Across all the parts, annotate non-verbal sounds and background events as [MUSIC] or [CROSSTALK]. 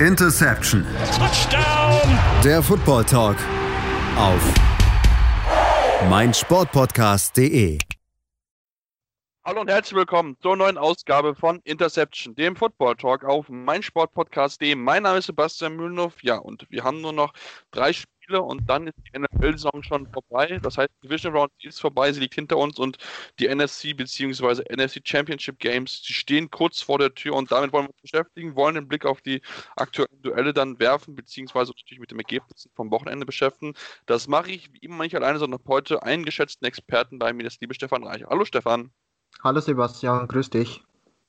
Interception. Touchdown. Der Football Talk auf meinsportpodcast.de. Hallo und herzlich willkommen zur neuen Ausgabe von Interception, dem Football Talk auf meinsportpodcast.de. Mein Name ist Sebastian Mühlenhoff. Ja, und wir haben nur noch drei Spiele und dann ist die NFL-Saison schon vorbei. Das heißt, Division Round ist vorbei, sie liegt hinter uns und die NFC bzw. NFC Championship Games, die stehen kurz vor der Tür und damit wollen wir uns beschäftigen, wollen den Blick auf die aktuellen Duelle dann werfen, beziehungsweise natürlich mit den Ergebnissen vom Wochenende beschäftigen. Das mache ich wie immer nicht alleine, sondern heute einen geschätzten Experten bei mir, das liebe Stefan Reich. Hallo Stefan. Hallo Sebastian, grüß dich.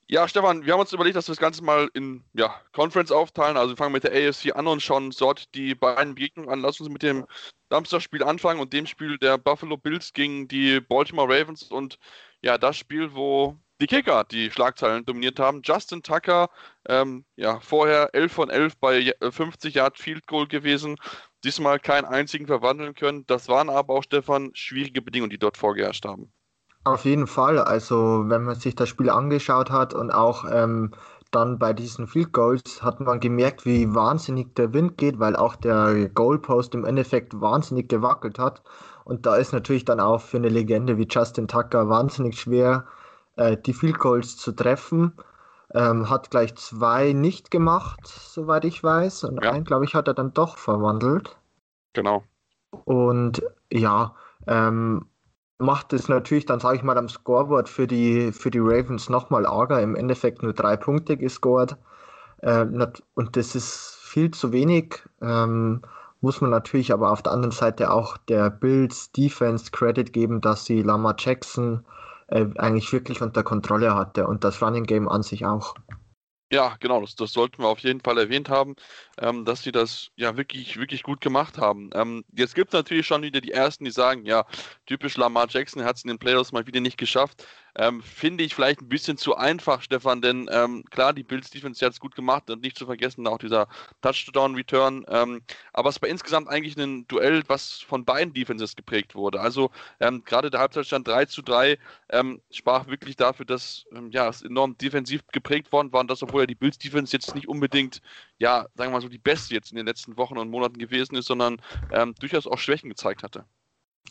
Ja, Stefan, wir haben uns überlegt, dass wir das Ganze mal in ja, Conference aufteilen. Also wir fangen mit der AFC an und schauen dort die beiden Begegnungen an. Lass uns mit dem Samstagspiel anfangen und dem Spiel der Buffalo Bills gegen die Baltimore Ravens und ja, das Spiel, wo die Kicker die Schlagzeilen dominiert haben. Justin Tucker, ähm, ja, vorher 11 von 11 bei 50 äh, Yard Field Goal gewesen. Diesmal keinen einzigen verwandeln können. Das waren aber auch, Stefan, schwierige Bedingungen, die dort vorgeherrscht haben. Auf jeden Fall. Also, wenn man sich das Spiel angeschaut hat und auch ähm, dann bei diesen Field Goals hat man gemerkt, wie wahnsinnig der Wind geht, weil auch der Goalpost im Endeffekt wahnsinnig gewackelt hat. Und da ist natürlich dann auch für eine Legende wie Justin Tucker wahnsinnig schwer, äh, die Field Goals zu treffen. Ähm, hat gleich zwei nicht gemacht, soweit ich weiß. Und ja. einen, glaube ich, hat er dann doch verwandelt. Genau. Und ja, ähm, macht es natürlich dann, sage ich mal, am Scoreboard für die, für die Ravens nochmal arger. Im Endeffekt nur drei Punkte gescored. Äh, und das ist viel zu wenig. Ähm, muss man natürlich aber auf der anderen Seite auch der Bills Defense Credit geben, dass sie Lama Jackson äh, eigentlich wirklich unter Kontrolle hatte und das Running Game an sich auch. Ja, genau, das, das sollten wir auf jeden Fall erwähnt haben, ähm, dass sie das ja wirklich, wirklich gut gemacht haben. Ähm, jetzt gibt es natürlich schon wieder die Ersten, die sagen, ja, typisch Lamar Jackson hat es in den Playoffs mal wieder nicht geschafft. Ähm, finde ich vielleicht ein bisschen zu einfach, Stefan, denn ähm, klar, die Bills Defense hat es gut gemacht und nicht zu vergessen auch dieser Touchdown-Return. Ähm, aber es war insgesamt eigentlich ein Duell, was von beiden Defenses geprägt wurde. Also ähm, gerade der Halbzeitstand 3 zu 3 ähm, sprach wirklich dafür, dass ähm, ja, es enorm defensiv geprägt worden war und das, obwohl ja die Bills Defense jetzt nicht unbedingt, ja, sagen wir mal so, die beste jetzt in den letzten Wochen und Monaten gewesen ist, sondern durchaus auch Schwächen gezeigt hatte.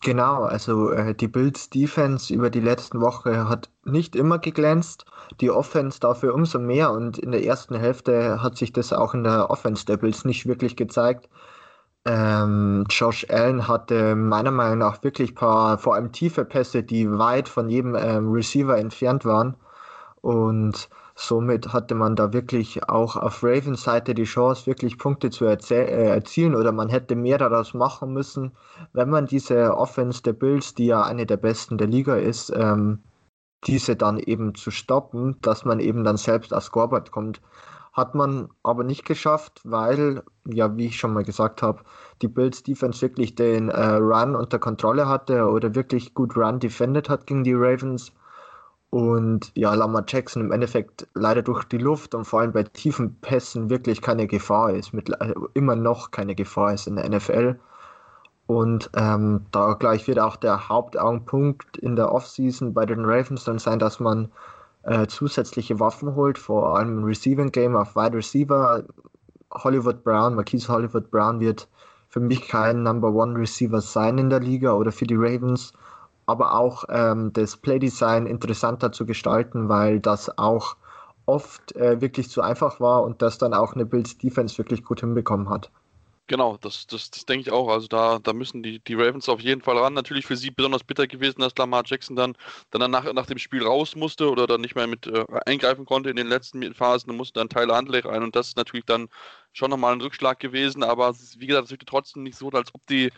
Genau, also äh, die Bills Defense über die letzten Woche hat nicht immer geglänzt, die Offense dafür umso mehr und in der ersten Hälfte hat sich das auch in der Offense der Bills nicht wirklich gezeigt. Ähm, Josh Allen hatte meiner Meinung nach wirklich paar, vor allem tiefe Pässe, die weit von jedem ähm, Receiver entfernt waren und Somit hatte man da wirklich auch auf Ravens Seite die Chance, wirklich Punkte zu äh, erzielen oder man hätte mehr daraus machen müssen, wenn man diese Offense der Bills, die ja eine der besten der Liga ist, ähm, diese dann eben zu stoppen, dass man eben dann selbst aufs Scoreboard kommt. Hat man aber nicht geschafft, weil, ja, wie ich schon mal gesagt habe, die Bills Defense wirklich den äh, Run unter Kontrolle hatte oder wirklich gut Run defended hat gegen die Ravens und ja, Lamar Jackson im Endeffekt leider durch die Luft und vor allem bei tiefen Pässen wirklich keine Gefahr ist, mit, äh, immer noch keine Gefahr ist in der NFL. Und ähm, da gleich wird auch der Hauptaugenpunkt in der Offseason bei den Ravens dann sein, dass man äh, zusätzliche Waffen holt, vor allem im Receiving Game auf Wide Receiver. Hollywood Brown, Marquise Hollywood Brown wird für mich kein Number One Receiver sein in der Liga oder für die Ravens aber auch ähm, das Playdesign interessanter zu gestalten, weil das auch oft äh, wirklich zu einfach war und das dann auch eine Bills Defense wirklich gut hinbekommen hat. Genau, das, das, das denke ich auch. Also da, da müssen die, die Ravens auf jeden Fall ran. Natürlich für sie besonders bitter gewesen, dass Lamar Jackson dann, dann danach, nach dem Spiel raus musste oder dann nicht mehr mit äh, eingreifen konnte in den letzten Phasen und musste dann Tyler Handley rein und das ist natürlich dann schon nochmal ein Rückschlag gewesen, aber wie gesagt, es wirkte trotzdem nicht so, als ob die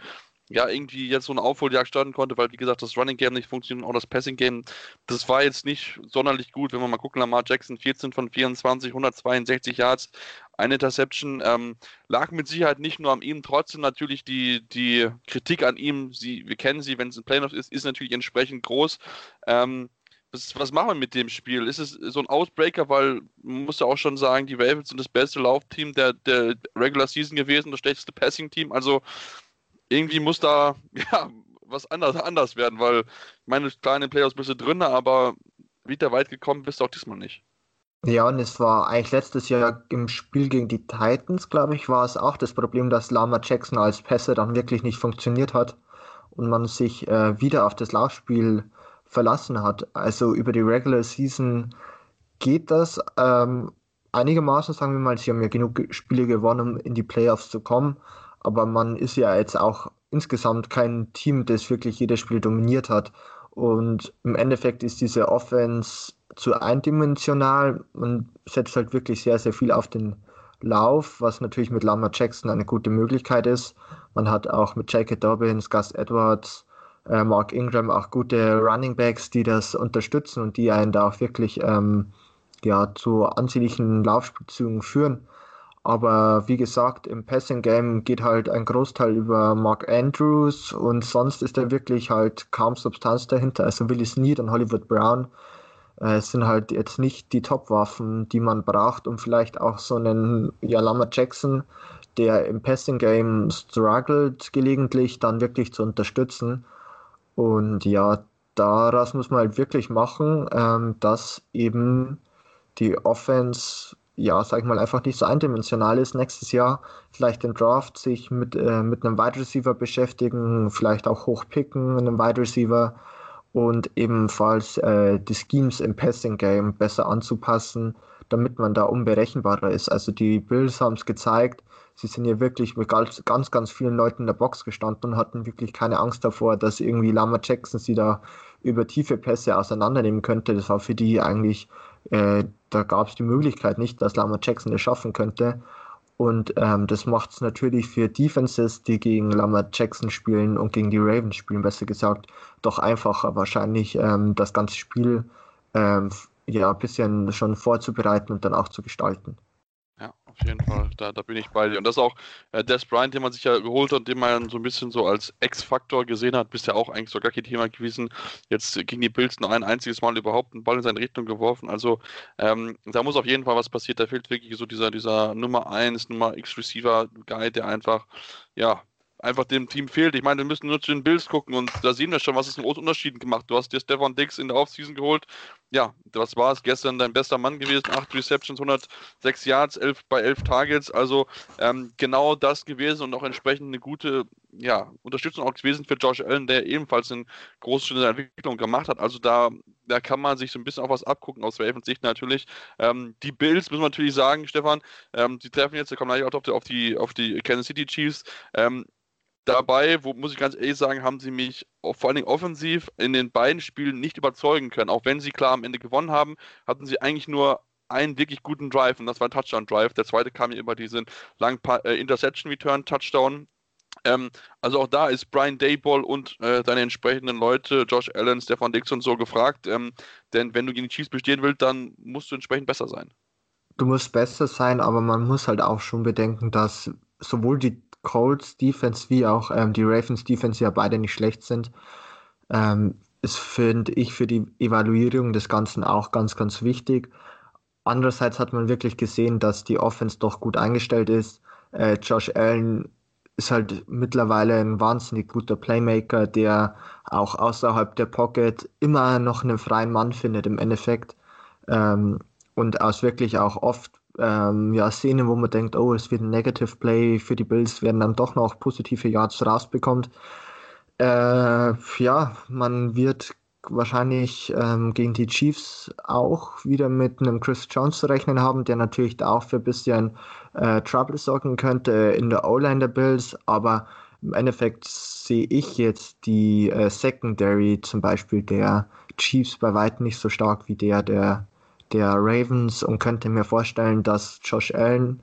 ja, irgendwie jetzt so eine Aufholjagd starten konnte, weil, wie gesagt, das Running Game nicht funktioniert und auch das Passing Game, das war jetzt nicht sonderlich gut, wenn wir mal gucken, Lamar Jackson 14 von 24, 162 Yards, eine Interception, ähm, lag mit Sicherheit nicht nur an ihm, trotzdem natürlich die, die Kritik an ihm, sie, wir kennen sie, wenn es ein Playoff ist, ist natürlich entsprechend groß. Ähm, was, was, machen wir mit dem Spiel? Ist es so ein Outbreaker, weil man muss ja auch schon sagen, die Ravens sind das beste Laufteam der, der Regular Season gewesen, das schlechteste Passing-Team, also irgendwie muss da [LAUGHS] ja, was anders, anders werden, weil meine kleinen Playoffs bist du drin, aber wieder weit gekommen bist du auch diesmal nicht. Ja, und es war eigentlich letztes Jahr im Spiel gegen die Titans, glaube ich, war es auch das Problem, dass Lama Jackson als Pässe dann wirklich nicht funktioniert hat und man sich äh, wieder auf das Laufspiel verlassen hat. Also über die Regular Season geht das ähm, einigermaßen, sagen wir mal. Sie haben ja genug Spiele gewonnen, um in die Playoffs zu kommen, aber man ist ja jetzt auch insgesamt kein Team, das wirklich jedes Spiel dominiert hat. Und im Endeffekt ist diese Offense zu eindimensional. Man setzt halt wirklich sehr, sehr viel auf den Lauf, was natürlich mit Lama Jackson eine gute Möglichkeit ist. Man hat auch mit J.K. Dobbins, Gus Edwards, äh, Mark Ingram auch gute Running Backs, die das unterstützen und die einen da auch wirklich ähm, ja, zu ansehnlichen Laufspielzügen führen. Aber wie gesagt, im Passing Game geht halt ein Großteil über Mark Andrews und sonst ist da wirklich halt kaum Substanz dahinter. Also Willie Snead und Hollywood Brown äh, sind halt jetzt nicht die Top-Waffen, die man braucht, um vielleicht auch so einen ja, Lama Jackson, der im Passing Game struggelt gelegentlich, dann wirklich zu unterstützen. Und ja, daraus muss man halt wirklich machen, ähm, dass eben die Offense ja, sag ich mal, einfach nicht so eindimensional ist, nächstes Jahr vielleicht den Draft sich mit, äh, mit einem Wide Receiver beschäftigen, vielleicht auch hochpicken, einem Wide Receiver und ebenfalls äh, die Schemes im Passing Game besser anzupassen, damit man da unberechenbarer ist. Also die Bills haben es gezeigt, sie sind ja wirklich mit ganz, ganz, ganz vielen Leuten in der Box gestanden und hatten wirklich keine Angst davor, dass irgendwie Lama Jackson sie da über tiefe Pässe auseinandernehmen könnte. Das war für die eigentlich äh, da gab es die Möglichkeit nicht, dass Lama Jackson es schaffen könnte. Und ähm, das macht es natürlich für Defenses, die gegen Lama Jackson spielen und gegen die Ravens spielen, besser gesagt, doch einfacher wahrscheinlich ähm, das ganze Spiel ähm, ja ein bisschen schon vorzubereiten und dann auch zu gestalten. Auf jeden Fall. Da, da bin ich bei dir. Und das ist auch äh, Des Bryant, den man sich ja geholt hat und den man so ein bisschen so als X-Faktor gesehen hat, bisher auch eigentlich so gar kein Thema gewesen. Jetzt gegen die Bills nur ein einziges Mal überhaupt einen Ball in seine Richtung geworfen. Also ähm, da muss auf jeden Fall was passieren. Da fehlt wirklich so dieser, dieser Nummer 1, Nummer X-Receiver-Guy, der einfach, ja, einfach dem Team fehlt. Ich meine, wir müssen nur zu den Bills gucken und da sehen wir schon, was es einen großen Unterschied gemacht. Du hast dir Stefan Dix in der Offseason geholt. Ja, das war es gestern dein bester Mann gewesen. Acht Receptions, 106 Yards, 11 bei 11 Targets. Also ähm, genau das gewesen und auch entsprechend eine gute ja, Unterstützung auch gewesen für Josh Allen, der ebenfalls einen großen Schritt der Entwicklung gemacht hat. Also da, da kann man sich so ein bisschen auch was abgucken aus Ravens Sicht natürlich. Ähm, die Bills müssen wir natürlich sagen, Stefan, ähm, die treffen jetzt, da kommen gleich auch auf die, auf die, auf die Kansas City Chiefs. Ähm, dabei, wo muss ich ganz ehrlich sagen, haben sie mich vor allen Dingen offensiv in den beiden Spielen nicht überzeugen können. Auch wenn sie klar am Ende gewonnen haben, hatten sie eigentlich nur einen wirklich guten Drive und das war ein Touchdown-Drive. Der zweite kam ja über diesen langen äh, Interception-Return-Touchdown. Ähm, also auch da ist Brian Dayball und äh, deine entsprechenden Leute, Josh Allen, Stefan Dix und so gefragt. Ähm, denn wenn du gegen die Chiefs bestehen willst, dann musst du entsprechend besser sein. Du musst besser sein, aber man muss halt auch schon bedenken, dass sowohl die Colts Defense wie auch ähm, die Ravens Defense ja beide nicht schlecht sind, ähm, ist, finde ich, für die Evaluierung des Ganzen auch ganz, ganz wichtig. Andererseits hat man wirklich gesehen, dass die Offense doch gut eingestellt ist. Äh, Josh Allen ist halt mittlerweile ein wahnsinnig guter Playmaker, der auch außerhalb der Pocket immer noch einen freien Mann findet im Endeffekt. Ähm, und aus wirklich auch oft ähm, ja, Szenen, wo man denkt, oh, es wird ein Negative Play für die Bills, werden dann doch noch positive Yards rausbekommt. Äh, ja, man wird wahrscheinlich ähm, gegen die Chiefs auch wieder mit einem Chris Jones zu rechnen haben, der natürlich da auch für ein bisschen äh, Trouble sorgen könnte in der O-Line der Bills, aber im Endeffekt sehe ich jetzt die äh, Secondary zum Beispiel der Chiefs bei weitem nicht so stark wie der der der Ravens und könnte mir vorstellen, dass Josh Allen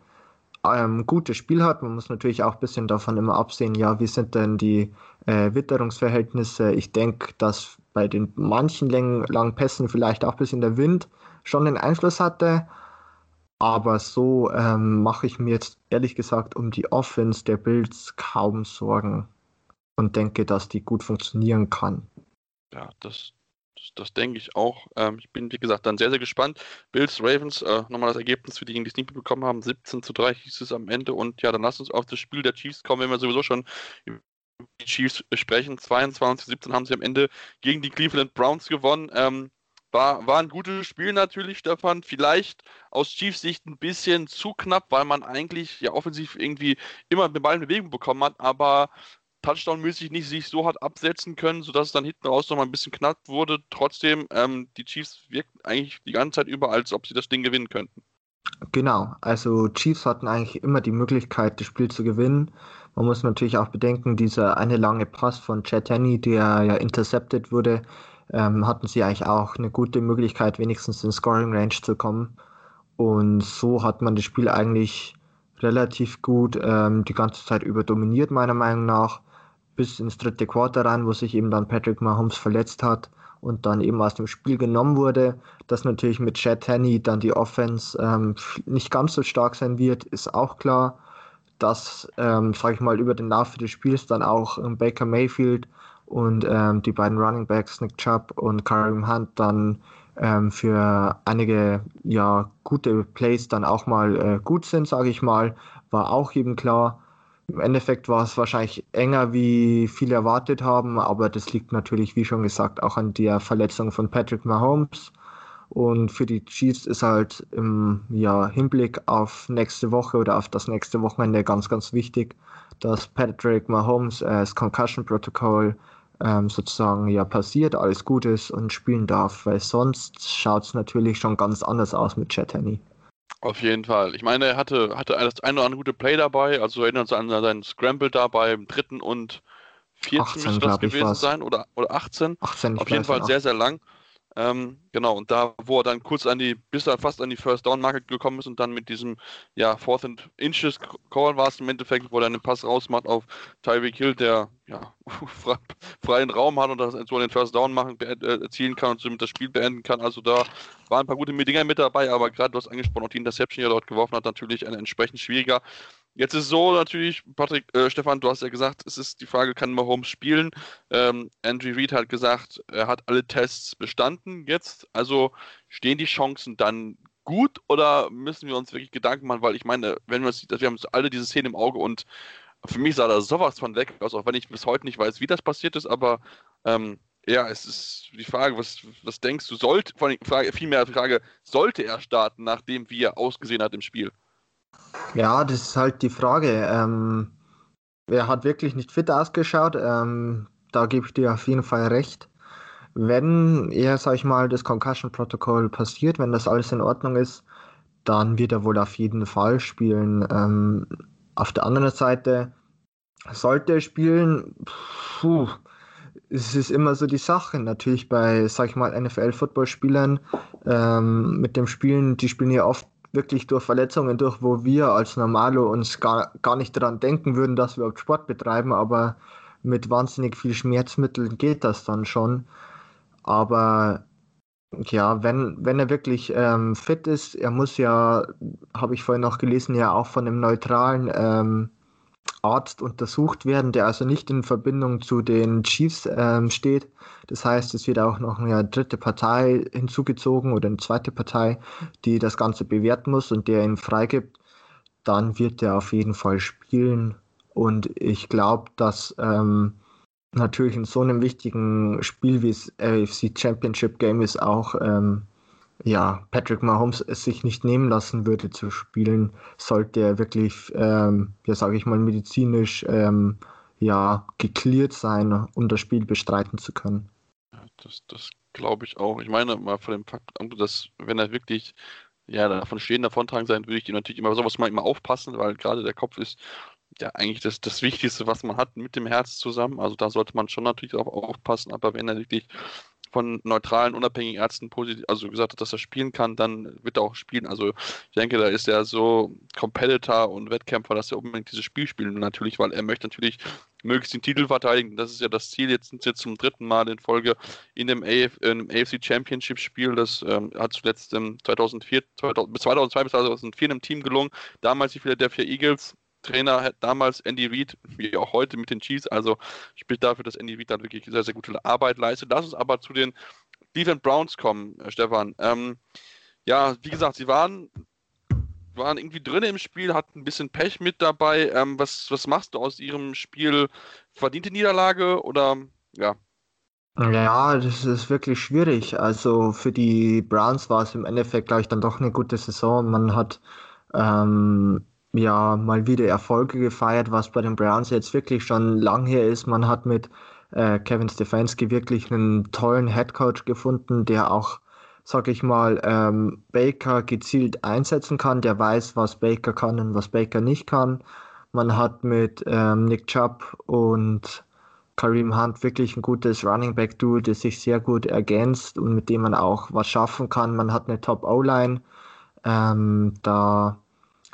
ein ähm, gutes Spiel hat. Man muss natürlich auch ein bisschen davon immer absehen, ja, wie sind denn die äh, Witterungsverhältnisse. Ich denke, dass bei den manchen langen Pässen vielleicht auch ein bisschen der Wind schon den Einfluss hatte. Aber so ähm, mache ich mir jetzt ehrlich gesagt um die Offense der Bills kaum Sorgen und denke, dass die gut funktionieren kann. Ja, das, das denke ich auch. Ähm, ich bin, wie gesagt, dann sehr, sehr gespannt. Bills, Ravens, äh, nochmal das Ergebnis für diejenigen, die es nicht bekommen haben. 17 zu 3 hieß es am Ende. Und ja, dann lass uns auf das Spiel der Chiefs kommen, wenn wir sowieso schon über die Chiefs sprechen. 22 zu 17 haben sie am Ende gegen die Cleveland Browns gewonnen. Ähm, war, war ein gutes Spiel natürlich, Stefan. Vielleicht aus Chiefs Sicht ein bisschen zu knapp, weil man eigentlich ja offensiv irgendwie immer mit Ball in Bewegung bekommen hat, aber Touchdown-mäßig nicht sich so hat absetzen können, sodass es dann hinten raus noch mal ein bisschen knapp wurde. Trotzdem, ähm, die Chiefs wirken eigentlich die ganze Zeit über, als ob sie das Ding gewinnen könnten. Genau, also Chiefs hatten eigentlich immer die Möglichkeit, das Spiel zu gewinnen. Man muss natürlich auch bedenken, dieser eine lange Pass von Chad Henney, der ja intercepted wurde, ähm, hatten sie eigentlich auch eine gute Möglichkeit, wenigstens in Scoring Range zu kommen. Und so hat man das Spiel eigentlich relativ gut ähm, die ganze Zeit über dominiert, meiner Meinung nach, bis ins dritte Quarter rein, wo sich eben dann Patrick Mahomes verletzt hat und dann eben aus dem Spiel genommen wurde. Dass natürlich mit Chad Henney dann die Offense ähm, nicht ganz so stark sein wird, ist auch klar. Dass, ähm, sage ich mal, über den Laufe des Spiels dann auch ähm, Baker Mayfield und ähm, die beiden Running Backs, Nick Chubb und Kareem Hunt, dann ähm, für einige ja, gute Plays dann auch mal äh, gut sind, sage ich mal, war auch eben klar. Im Endeffekt war es wahrscheinlich enger, wie viele erwartet haben, aber das liegt natürlich, wie schon gesagt, auch an der Verletzung von Patrick Mahomes. Und für die Chiefs ist halt im ja, Hinblick auf nächste Woche oder auf das nächste Wochenende ganz, ganz wichtig, dass Patrick Mahomes äh, das Concussion-Protokoll ähm, sozusagen ja passiert, alles gut ist und spielen darf, weil sonst schaut es natürlich schon ganz anders aus mit Chet Henney. Auf jeden Fall. Ich meine, er hatte, hatte das eine oder andere gute Play dabei, also erinnern uns an seinen Scramble da beim dritten und vierten 18, müsste das gewesen sein oder, oder 18. 18 Auf jeden Fall sehr, sehr lang. Ähm, genau, und da, wo er dann kurz an die, bis er fast an die First Down Marke gekommen ist und dann mit diesem, ja, Fourth and Inches Call war es im Endeffekt, wo er einen Pass rausmacht auf Tyreek Hill, der, ja, [LAUGHS] freien Raum hat und das so den First Down machen, äh, erzielen kann und somit das Spiel beenden kann. Also da waren ein paar gute Dinger mit dabei, aber gerade du hast angesprochen, auch die Interception, die er dort geworfen hat, natürlich eine entsprechend schwieriger. Jetzt ist so natürlich, Patrick, äh, Stefan, du hast ja gesagt, es ist die Frage, kann Mahomes spielen? Ähm, Andrew Reid hat gesagt, er hat alle Tests bestanden jetzt. Also stehen die Chancen dann gut oder müssen wir uns wirklich Gedanken machen? Weil ich meine, wenn wir uns, wir haben alle diese Szene im Auge und für mich sah da sowas von weg aus, auch wenn ich bis heute nicht weiß, wie das passiert ist, aber ähm, ja, es ist die Frage, was, was denkst du, sollte, vor allem Frage, vielmehr die Frage, sollte er starten, nachdem wie er ausgesehen hat im Spiel? Ja, das ist halt die Frage. Ähm, er hat wirklich nicht fit ausgeschaut. Ähm, da gebe ich dir auf jeden Fall recht. Wenn er, sag ich mal, das Concussion-Protokoll passiert, wenn das alles in Ordnung ist, dann wird er wohl auf jeden Fall spielen. Ähm, auf der anderen Seite, sollte er spielen, puh, es ist immer so die Sache. Natürlich bei, sag ich mal, NFL-Footballspielern ähm, mit dem Spielen, die spielen ja oft wirklich durch Verletzungen durch, wo wir als Normalo uns gar, gar nicht daran denken würden, dass wir überhaupt Sport betreiben, aber mit wahnsinnig viel Schmerzmitteln geht das dann schon. Aber ja, wenn, wenn er wirklich ähm, fit ist, er muss ja, habe ich vorhin noch gelesen, ja auch von einem neutralen ähm, Arzt untersucht werden, der also nicht in Verbindung zu den Chiefs ähm, steht. Das heißt, es wird auch noch eine dritte Partei hinzugezogen oder eine zweite Partei, die das Ganze bewerten muss und der ihn freigibt. Dann wird er auf jeden Fall spielen. Und ich glaube, dass ähm, natürlich in so einem wichtigen Spiel wie das AFC Championship Game ist auch ähm, ja, Patrick Mahomes es sich nicht nehmen lassen würde zu spielen, sollte er wirklich, ähm, ja, sage ich mal, medizinisch ähm, ja, geklärt sein, um das Spiel bestreiten zu können. Das, das glaube ich auch. Ich meine, mal von dem Fakt, dass, wenn er wirklich ja, davon stehen, davontragen sein, würde ich ihm natürlich immer sowas mal immer aufpassen, weil gerade der Kopf ist ja eigentlich das, das Wichtigste, was man hat, mit dem Herz zusammen. Also da sollte man schon natürlich auch aufpassen, aber wenn er wirklich von neutralen, unabhängigen Ärzten positiv, also gesagt hat, dass er spielen kann, dann wird er auch spielen. Also ich denke, da ist er so Competitor und Wettkämpfer, dass er unbedingt dieses Spiel spielen will, natürlich, weil er möchte natürlich möglichst den Titel verteidigen. Das ist ja das Ziel. Jetzt sind sie zum dritten Mal in Folge in dem, AF, in dem AFC Championship Spiel. Das ähm, hat zuletzt im 2004, 2000, bis 2002 bis 2004 im Team gelungen. Damals die Philadelphia Eagles Trainer damals Andy Reid, wie auch heute mit den Chiefs, also spricht dafür, dass Andy Reid dann wirklich sehr, sehr gute Arbeit leistet. Lass uns aber zu den Cleveland Browns kommen, äh, Stefan. Ähm, ja, wie gesagt, sie waren, waren irgendwie drin im Spiel, hatten ein bisschen Pech mit dabei. Ähm, was, was machst du aus ihrem Spiel? Verdiente Niederlage oder ja? Ja, das ist wirklich schwierig. Also für die Browns war es im Endeffekt, glaube ich, dann doch eine gute Saison. Man hat ähm, ja mal wieder Erfolge gefeiert, was bei den Browns jetzt wirklich schon lang her ist. Man hat mit äh, Kevin Stefanski wirklich einen tollen Headcoach gefunden, der auch, sag ich mal, ähm, Baker gezielt einsetzen kann, der weiß, was Baker kann und was Baker nicht kann. Man hat mit ähm, Nick Chubb und Kareem Hunt wirklich ein gutes Running Back Duo, das sich sehr gut ergänzt und mit dem man auch was schaffen kann. Man hat eine Top O-Line. Ähm, da,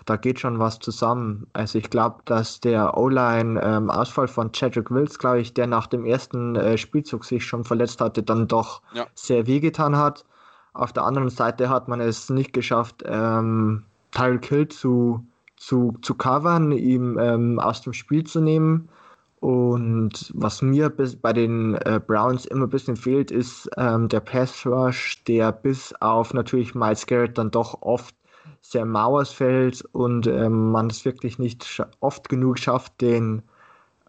da geht schon was zusammen. Also ich glaube, dass der O-Line-Ausfall ähm, von Chadwick Wills, glaube ich, der nach dem ersten äh, Spielzug sich schon verletzt hatte, dann doch ja. sehr wehgetan hat. Auf der anderen Seite hat man es nicht geschafft, ähm, Tyreek Hill zu, zu, zu covern, ihm ähm, aus dem Spiel zu nehmen. Und was mir bis bei den äh, Browns immer ein bisschen fehlt, ist ähm, der Pass Rush, der bis auf natürlich Miles Garrett dann doch oft sehr mau ausfällt und ähm, man es wirklich nicht oft genug schafft, den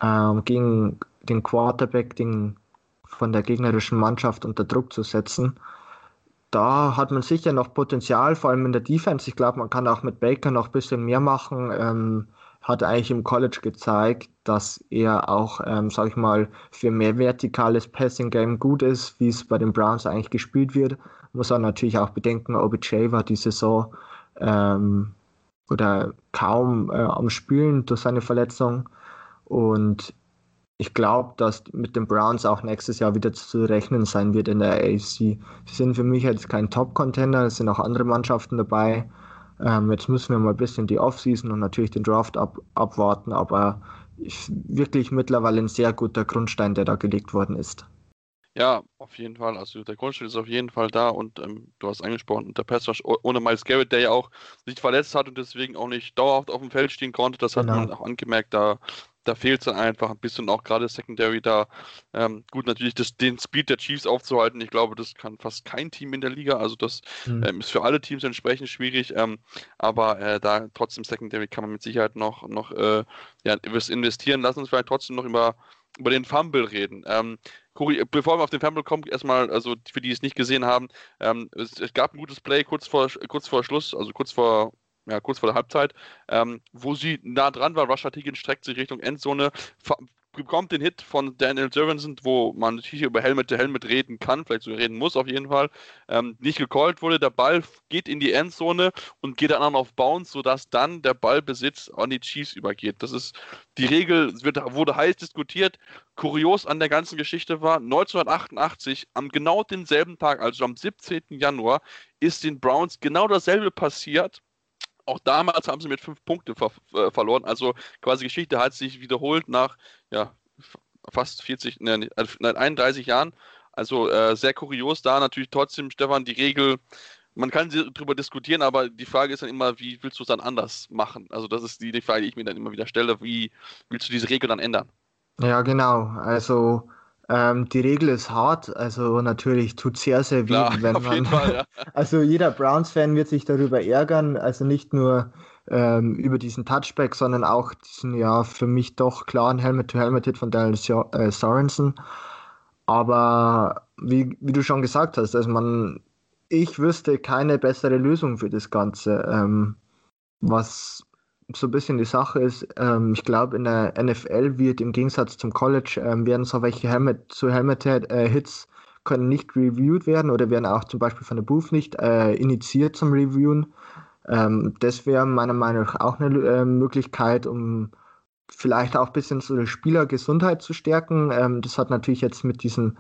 ähm, gegen den Quarterback den, von der gegnerischen Mannschaft unter Druck zu setzen. Da hat man sicher noch Potenzial, vor allem in der Defense. Ich glaube, man kann auch mit Baker noch ein bisschen mehr machen. Ähm, hat eigentlich im College gezeigt, dass er auch, ähm, sag ich mal, für mehr vertikales Passing-Game gut ist, wie es bei den Browns eigentlich gespielt wird. Muss man natürlich auch bedenken, OBJ war die Saison ähm, oder kaum äh, am Spielen durch seine Verletzung. Und ich glaube, dass mit den Browns auch nächstes Jahr wieder zu rechnen sein wird in der AFC. Sie sind für mich jetzt kein Top-Contender, es sind auch andere Mannschaften dabei. Ähm, jetzt müssen wir mal ein bisschen die Offseason und natürlich den Draft ab, abwarten, aber wirklich mittlerweile ein sehr guter Grundstein, der da gelegt worden ist. Ja, auf jeden Fall. Also der Grundstein ist auf jeden Fall da und ähm, du hast angesprochen, der Pass ohne Miles Garrett, der ja auch sich verletzt hat und deswegen auch nicht dauerhaft auf dem Feld stehen konnte, das genau. hat man auch angemerkt, da da fehlt es dann einfach ein bisschen auch gerade Secondary da. Ähm, gut, natürlich das, den Speed der Chiefs aufzuhalten. Ich glaube, das kann fast kein Team in der Liga. Also das mhm. ähm, ist für alle Teams entsprechend schwierig. Ähm, aber äh, da trotzdem Secondary kann man mit Sicherheit noch, noch äh, ja, investieren. Lass uns vielleicht trotzdem noch über, über den Fumble reden. Ähm, bevor wir auf den Fumble kommen, erstmal, also für die es nicht gesehen haben, ähm, es, es, gab ein gutes Play kurz vor, kurz vor Schluss, also kurz vor ja, kurz vor der Halbzeit, ähm, wo sie nah dran war. Russia Higgins streckt sich Richtung Endzone, bekommt den Hit von Daniel Jurgensen, wo man natürlich über Helmet zu Helmet reden kann, vielleicht so reden muss auf jeden Fall, ähm, nicht gecallt wurde. Der Ball geht in die Endzone und geht dann auf Bounce, sodass dann der Ballbesitz an die Chiefs übergeht. Das ist die Regel, wird, wurde heiß diskutiert. Kurios an der ganzen Geschichte war, 1988, am genau denselben Tag, also am 17. Januar, ist den Browns genau dasselbe passiert auch damals haben sie mit fünf Punkten ver äh, verloren. Also quasi Geschichte hat sich wiederholt nach ja, fast 40, nein, 31 Jahren. Also äh, sehr kurios da natürlich trotzdem, Stefan, die Regel, man kann darüber diskutieren, aber die Frage ist dann immer, wie willst du es dann anders machen? Also das ist die, die Frage, die ich mir dann immer wieder stelle, wie willst du diese Regel dann ändern? Ja, genau. Also ähm, die Regel ist hart, also natürlich tut sehr, sehr weh, Klar, wenn [LAUGHS] man. Fall, ja. [LAUGHS] Also jeder Browns-Fan wird sich darüber ärgern, also nicht nur ähm, über diesen Touchback, sondern auch diesen ja für mich doch klaren Helmet-to-Helmet-Hit von Daniel äh, Sorensen. Aber wie, wie du schon gesagt hast, also man, ich wüsste keine bessere Lösung für das Ganze. Ähm, was so ein bisschen die Sache ist, ähm, ich glaube, in der NFL wird im Gegensatz zum College ähm, werden so welche Helmet zu Helmet-Hits äh, können nicht reviewed werden oder werden auch zum Beispiel von der Booth nicht äh, initiiert zum Reviewen. Ähm, das wäre meiner Meinung nach auch eine äh, Möglichkeit, um vielleicht auch ein bisschen so die Spielergesundheit zu stärken. Ähm, das hat natürlich jetzt mit diesem,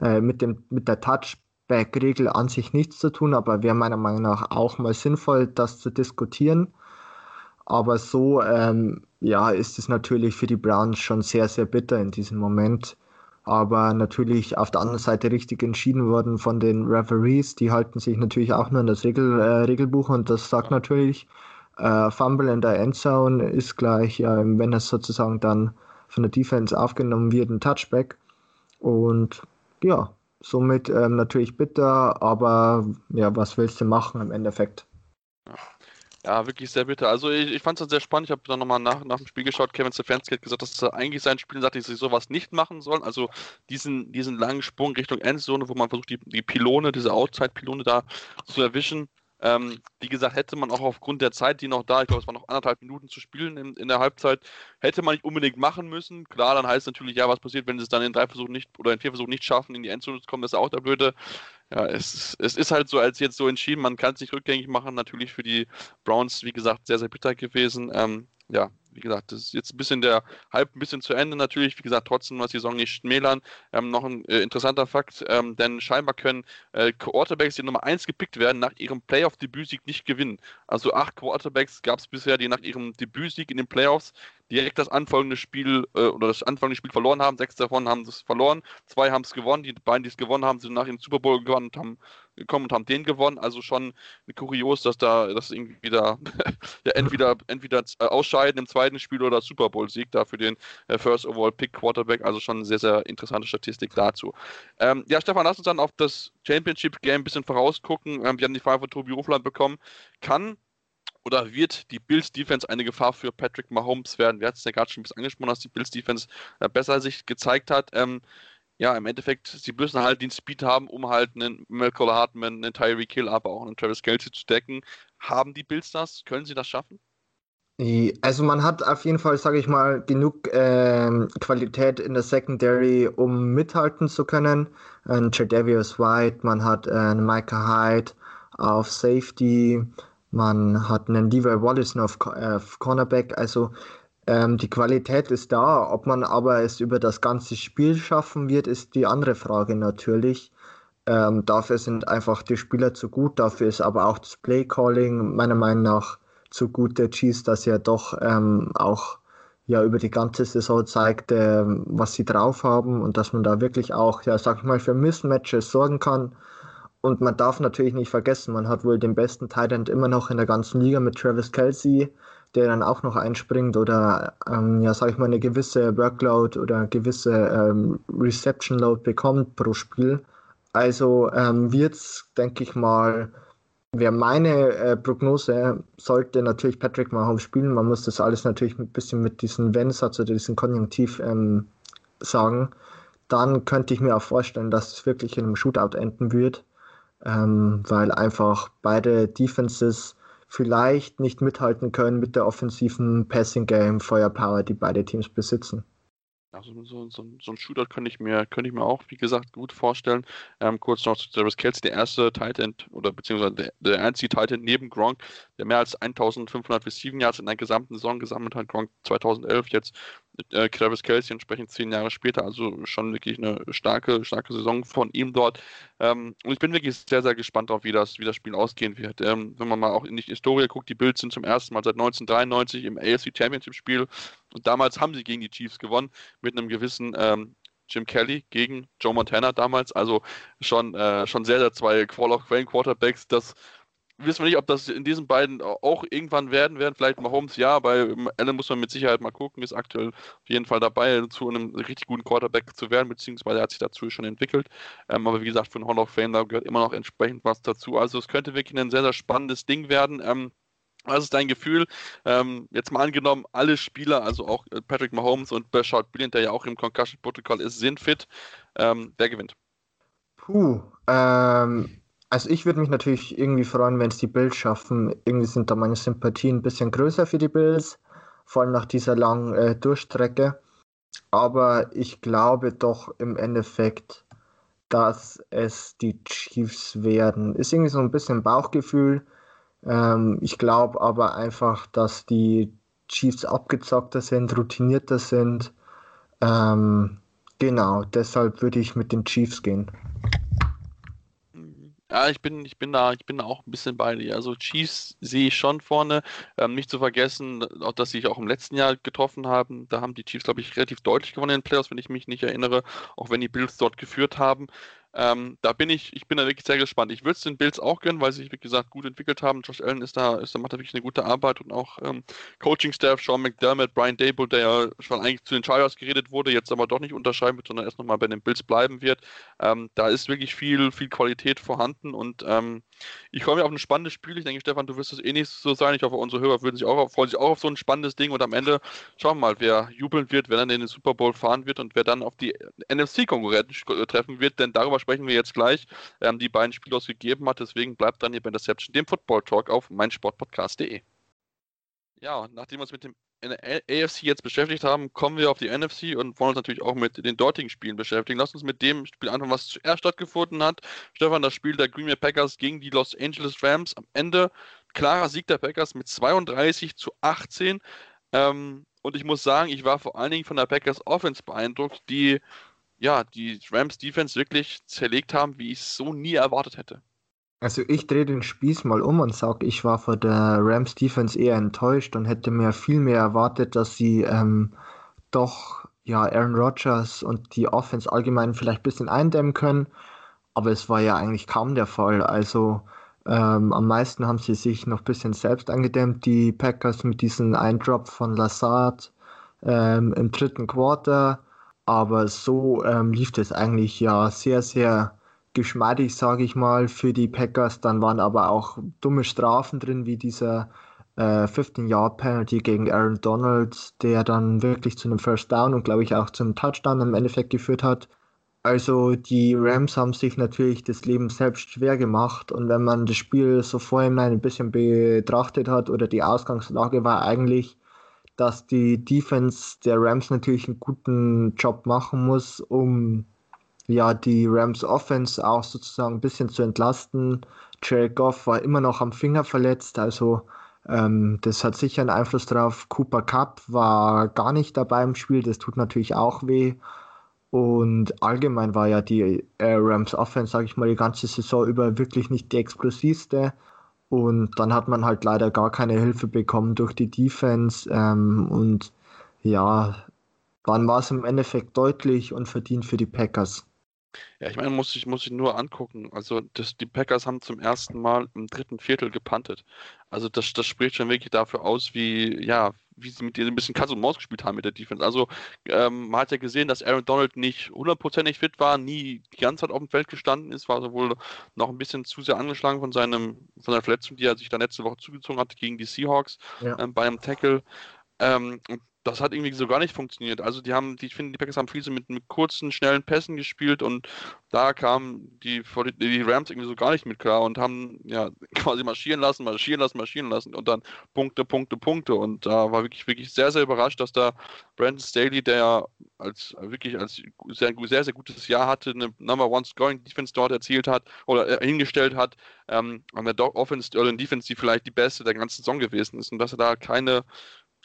äh, mit dem, mit der Touchback-Regel an sich nichts zu tun, aber wäre meiner Meinung nach auch mal sinnvoll, das zu diskutieren. Aber so ähm, ja, ist es natürlich für die Browns schon sehr, sehr bitter in diesem Moment. Aber natürlich auf der anderen Seite richtig entschieden worden von den Referees. Die halten sich natürlich auch nur an das Regel, äh, Regelbuch und das sagt natürlich, äh, Fumble in der Endzone ist gleich, ja, wenn es sozusagen dann von der Defense aufgenommen wird, ein Touchback. Und ja, somit ähm, natürlich bitter, aber ja, was willst du machen im Endeffekt? Ja, wirklich sehr bitter. Also ich, ich fand es sehr spannend. Ich habe dann nochmal nach, nach dem Spiel geschaut. Kevin Stefanski hat gesagt, dass er eigentlich sein Spiel sagt, dass sie sowas nicht machen sollen. Also diesen, diesen langen Sprung Richtung Endzone, wo man versucht, die, die Pylone, diese Outside-Pylone da zu erwischen. Ähm, wie gesagt, hätte man auch aufgrund der Zeit, die noch da, ich glaube, es waren noch anderthalb Minuten zu spielen in, in, der Halbzeit, hätte man nicht unbedingt machen müssen. Klar, dann heißt natürlich, ja, was passiert, wenn sie es dann in drei Versuchen nicht oder in vier Versuchen nicht schaffen, in die Endzone zu kommen, das ist auch der Blöde. Ja, es, es ist halt so, als jetzt so entschieden, man kann es nicht rückgängig machen. Natürlich für die Browns, wie gesagt, sehr, sehr bitter gewesen. Ähm, ja, wie gesagt, das ist jetzt ein bisschen der Hype ein bisschen zu Ende natürlich. Wie gesagt, trotzdem was die Saison nicht schmälern. Ähm, noch ein äh, interessanter Fakt, ähm, denn scheinbar können äh, Quarterbacks, die Nummer 1 gepickt werden, nach ihrem Playoff-Debütsieg nicht gewinnen. Also acht Quarterbacks gab es bisher, die nach ihrem Debütsieg in den Playoffs direkt das anfolgende Spiel äh, oder das anfolgende Spiel verloren haben. Sechs davon haben es verloren, zwei haben es gewonnen. Die beiden, die es gewonnen haben, sind nach dem Super Bowl gewonnen und haben gekommen und haben den gewonnen. Also schon kurios, dass da das irgendwie da [LAUGHS] ja, entweder entweder äh, ausscheiden im zweiten Spiel oder Super Bowl Sieg da für den äh, First Overall Pick Quarterback. Also schon eine sehr sehr interessante Statistik dazu. Ähm, ja, Stefan, lass uns dann auf das Championship Game ein bisschen vorausgucken. Ähm, wir haben die Frage von Tobi Rufland bekommen. Kann oder wird die Bills Defense eine Gefahr für Patrick Mahomes werden? Wir hatten es ja gerade schon ein bisschen angesprochen, dass die Bills Defense äh, besser sich gezeigt hat. Ähm, ja, im Endeffekt, sie müssen halt den Speed haben, um halt einen Malcolm Hartman, einen Tyree Kill, aber auch einen Travis Kelsey zu decken. Haben die Bills das? Können sie das schaffen? Also man hat auf jeden Fall, sage ich mal, genug ähm, Qualität in der Secondary, um mithalten zu können. Ein Jadavius White, man hat einen Micah Hyde auf Safety, man hat einen Levi Wallace auf, äh, Cornerback. Also ähm, die Qualität ist da. Ob man aber es über das ganze Spiel schaffen wird, ist die andere Frage natürlich. Ähm, dafür sind einfach die Spieler zu gut. Dafür ist aber auch das Playcalling meiner Meinung nach zu gut der Chiefs, dass er doch ähm, auch ja über die ganze Saison zeigt, äh, was sie drauf haben und dass man da wirklich auch, ja, sag ich mal, für Mismatches sorgen kann. Und man darf natürlich nicht vergessen, man hat wohl den besten Tight immer noch in der ganzen Liga mit Travis Kelsey, der dann auch noch einspringt oder, ähm, ja, sag ich mal, eine gewisse Workload oder gewisse ähm, Reception Load bekommt pro Spiel. Also ähm, wird es, denke ich mal, wäre meine äh, Prognose, sollte natürlich Patrick Mahomes spielen. Man muss das alles natürlich ein bisschen mit diesem Wenn-Satz oder diesem Konjunktiv ähm, sagen. Dann könnte ich mir auch vorstellen, dass es wirklich in einem Shootout enden wird ähm, weil einfach beide Defenses vielleicht nicht mithalten können mit der offensiven Passing Game Feuerpower, die beide Teams besitzen. Also so, so, so ein Shootout könnte ich mir, könnte ich mir auch, wie gesagt, gut vorstellen. Ähm, kurz noch zu Travis Kelsey, der erste Tight End oder beziehungsweise der, der einzige Tight End neben Gronk, der mehr als 1500 Receiving Yards in einer gesamten Saison gesammelt hat. Gronk 2011, jetzt äh, Travis Kelsey entsprechend zehn Jahre später. Also schon wirklich eine starke, starke Saison von ihm dort. Ähm, und ich bin wirklich sehr, sehr gespannt darauf, wie das, wie das Spiel ausgehen wird. Ähm, wenn man mal auch in die Historie guckt, die Bills sind zum ersten Mal seit 1993 im AFC Championship Spiel. Und damals haben sie gegen die Chiefs gewonnen mit einem gewissen ähm, Jim Kelly gegen Joe Montana damals. Also schon, äh, schon sehr, sehr zwei Quarterbacks. Das wissen wir nicht, ob das in diesen beiden auch irgendwann werden werden. Vielleicht Mahomes ja, bei Allen muss man mit Sicherheit mal gucken, ist aktuell auf jeden Fall dabei, zu einem richtig guten Quarterback zu werden, beziehungsweise er hat sich dazu schon entwickelt. Ähm, aber wie gesagt, für einen Hall of Fame, da gehört immer noch entsprechend was dazu. Also es könnte wirklich ein sehr, sehr spannendes Ding werden. Ähm, was ist dein Gefühl? Ähm, jetzt mal angenommen, alle Spieler, also auch äh, Patrick Mahomes und Bashard Brilliant, der ja auch im Concussion-Protokoll ist, sind fit. Ähm, wer gewinnt? Puh, ähm, also ich würde mich natürlich irgendwie freuen, wenn es die Bills schaffen. Irgendwie sind da meine Sympathien ein bisschen größer für die Bills, vor allem nach dieser langen äh, Durchstrecke. Aber ich glaube doch im Endeffekt, dass es die Chiefs werden. Ist irgendwie so ein bisschen Bauchgefühl. Ähm, ich glaube aber einfach, dass die Chiefs abgezockter sind, routinierter sind. Ähm, genau, deshalb würde ich mit den Chiefs gehen. Ja, ich bin, ich bin da, ich bin da auch ein bisschen bei dir. Also Chiefs sehe ich schon vorne. Ähm, nicht zu vergessen, auch dass sie sich auch im letzten Jahr getroffen haben. Da haben die Chiefs, glaube ich, relativ deutlich gewonnen in den Playoffs, wenn ich mich nicht erinnere, auch wenn die Bills dort geführt haben. Ähm, da bin ich, ich bin da wirklich sehr gespannt. Ich würde es den Bills auch gönnen, weil sie sich, wie gesagt, gut entwickelt haben. Josh Allen ist da, ist da macht da wirklich eine gute Arbeit und auch ähm, Coaching-Staff, Sean McDermott, Brian Dable, der ja schon eigentlich zu den Chargers geredet wurde, jetzt aber doch nicht unterschreiben wird, sondern erst nochmal bei den Bills bleiben wird. Ähm, da ist wirklich viel, viel Qualität vorhanden und ähm, Ich freue mich auf ein spannendes Spiel. Ich denke, Stefan, du wirst es eh nicht so sein. Ich hoffe, unsere Hörer würden sich auch, freuen sich auch auf so ein spannendes Ding. Und am Ende schauen wir mal, wer jubeln wird, wer dann in den Super Bowl fahren wird und wer dann auf die NFC-Konkurrenten treffen wird. Denn darüber sprechen wir jetzt gleich. Ähm, die beiden Spiele ausgegeben hat. Deswegen bleibt dann hier bei Interception, dem Football Talk auf meinsportpodcast.de. Ja, nachdem wir uns mit dem in der AFC jetzt beschäftigt haben, kommen wir auf die NFC und wollen uns natürlich auch mit den dortigen Spielen beschäftigen. Lass uns mit dem Spiel anfangen, was zuerst stattgefunden hat. Stefan, das Spiel der Green Bay Packers gegen die Los Angeles Rams. Am Ende klarer Sieg der Packers mit 32 zu 18. Ähm, und ich muss sagen, ich war vor allen Dingen von der Packers Offense beeindruckt, die ja die Rams Defense wirklich zerlegt haben, wie ich es so nie erwartet hätte. Also ich drehe den Spieß mal um und sage, ich war vor der Rams Defense eher enttäuscht und hätte mir viel mehr erwartet, dass sie ähm, doch ja Aaron Rodgers und die Offense allgemein vielleicht ein bisschen eindämmen können. Aber es war ja eigentlich kaum der Fall. Also ähm, am meisten haben sie sich noch ein bisschen selbst eingedämmt, die Packers mit diesem Eindrop von Lazard ähm, im dritten Quarter. Aber so ähm, lief das eigentlich ja sehr, sehr geschmeidig, sage ich mal, für die Packers. Dann waren aber auch dumme Strafen drin, wie dieser äh, 15-Yard-Penalty gegen Aaron Donald, der dann wirklich zu einem First Down und glaube ich auch zum Touchdown im Endeffekt geführt hat. Also die Rams haben sich natürlich das Leben selbst schwer gemacht und wenn man das Spiel so vorhin ein bisschen betrachtet hat oder die Ausgangslage war eigentlich, dass die Defense der Rams natürlich einen guten Job machen muss, um ja, die Rams Offense auch sozusagen ein bisschen zu entlasten. Jared Goff war immer noch am Finger verletzt, also ähm, das hat sicher einen Einfluss drauf. Cooper Cup war gar nicht dabei im Spiel, das tut natürlich auch weh. Und allgemein war ja die äh, Rams Offense, sage ich mal, die ganze Saison über wirklich nicht die explosivste. Und dann hat man halt leider gar keine Hilfe bekommen durch die Defense. Ähm, und ja, dann war es im Endeffekt deutlich und verdient für die Packers. Ja, ich meine, muss ich, muss ich nur angucken. Also das, die Packers haben zum ersten Mal im dritten Viertel gepantet. Also das, das spricht schon wirklich dafür aus, wie, ja, wie sie mit dir ein bisschen Katz und Maus gespielt haben mit der Defense. Also ähm, man hat ja gesehen, dass Aaron Donald nicht hundertprozentig fit war, nie die ganze Zeit auf dem Feld gestanden ist, war also wohl noch ein bisschen zu sehr angeschlagen von seinem, von seiner Verletzung, die er sich dann letzte Woche zugezogen hatte gegen die Seahawks ja. ähm, bei einem Tackle. Ähm, das hat irgendwie so gar nicht funktioniert. Also die haben, die, ich finde, die Packers haben viel so mit, mit kurzen, schnellen Pässen gespielt und da kamen die, die Rams irgendwie so gar nicht mit klar und haben ja [LAUGHS] quasi marschieren lassen, marschieren lassen, marschieren lassen und dann Punkte, Punkte, Punkte. Und da war wirklich, wirklich sehr, sehr überrascht, dass da Brandon Staley, der als wirklich als sehr, sehr, sehr gutes Jahr hatte, eine Number One Scoring Defense dort erzielt hat oder äh, hingestellt hat, ähm, an der Offense oder Defense, die vielleicht die beste der ganzen Saison gewesen ist und dass er da keine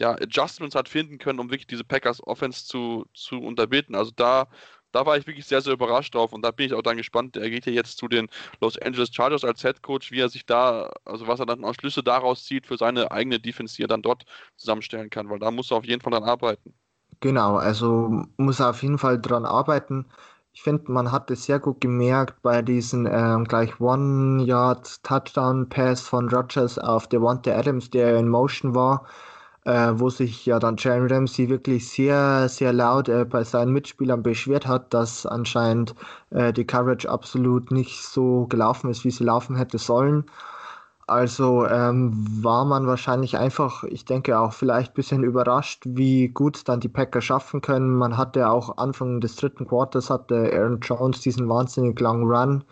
ja, Adjustments hat finden können, um wirklich diese Packers Offense zu, zu unterbieten. Also da, da war ich wirklich sehr, sehr überrascht drauf und da bin ich auch dann gespannt. Er geht ja jetzt zu den Los Angeles Chargers als Head Coach, wie er sich da, also was er dann aus Schlüsse daraus zieht für seine eigene Defense, die er dann dort zusammenstellen kann, weil da muss er auf jeden Fall dran arbeiten. Genau, also muss er auf jeden Fall dran arbeiten. Ich finde, man hat es sehr gut gemerkt bei diesem ähm, gleich One-Yard-Touchdown-Pass von Rogers auf Devonta Adams, der in Motion war äh, wo sich ja dann Jalen Ramsey wirklich sehr, sehr laut äh, bei seinen Mitspielern beschwert hat, dass anscheinend äh, die Coverage absolut nicht so gelaufen ist, wie sie laufen hätte sollen. Also ähm, war man wahrscheinlich einfach, ich denke auch vielleicht ein bisschen überrascht, wie gut dann die Packer schaffen können. Man hatte auch Anfang des dritten Quarters hatte Aaron Jones diesen wahnsinnig langen Run.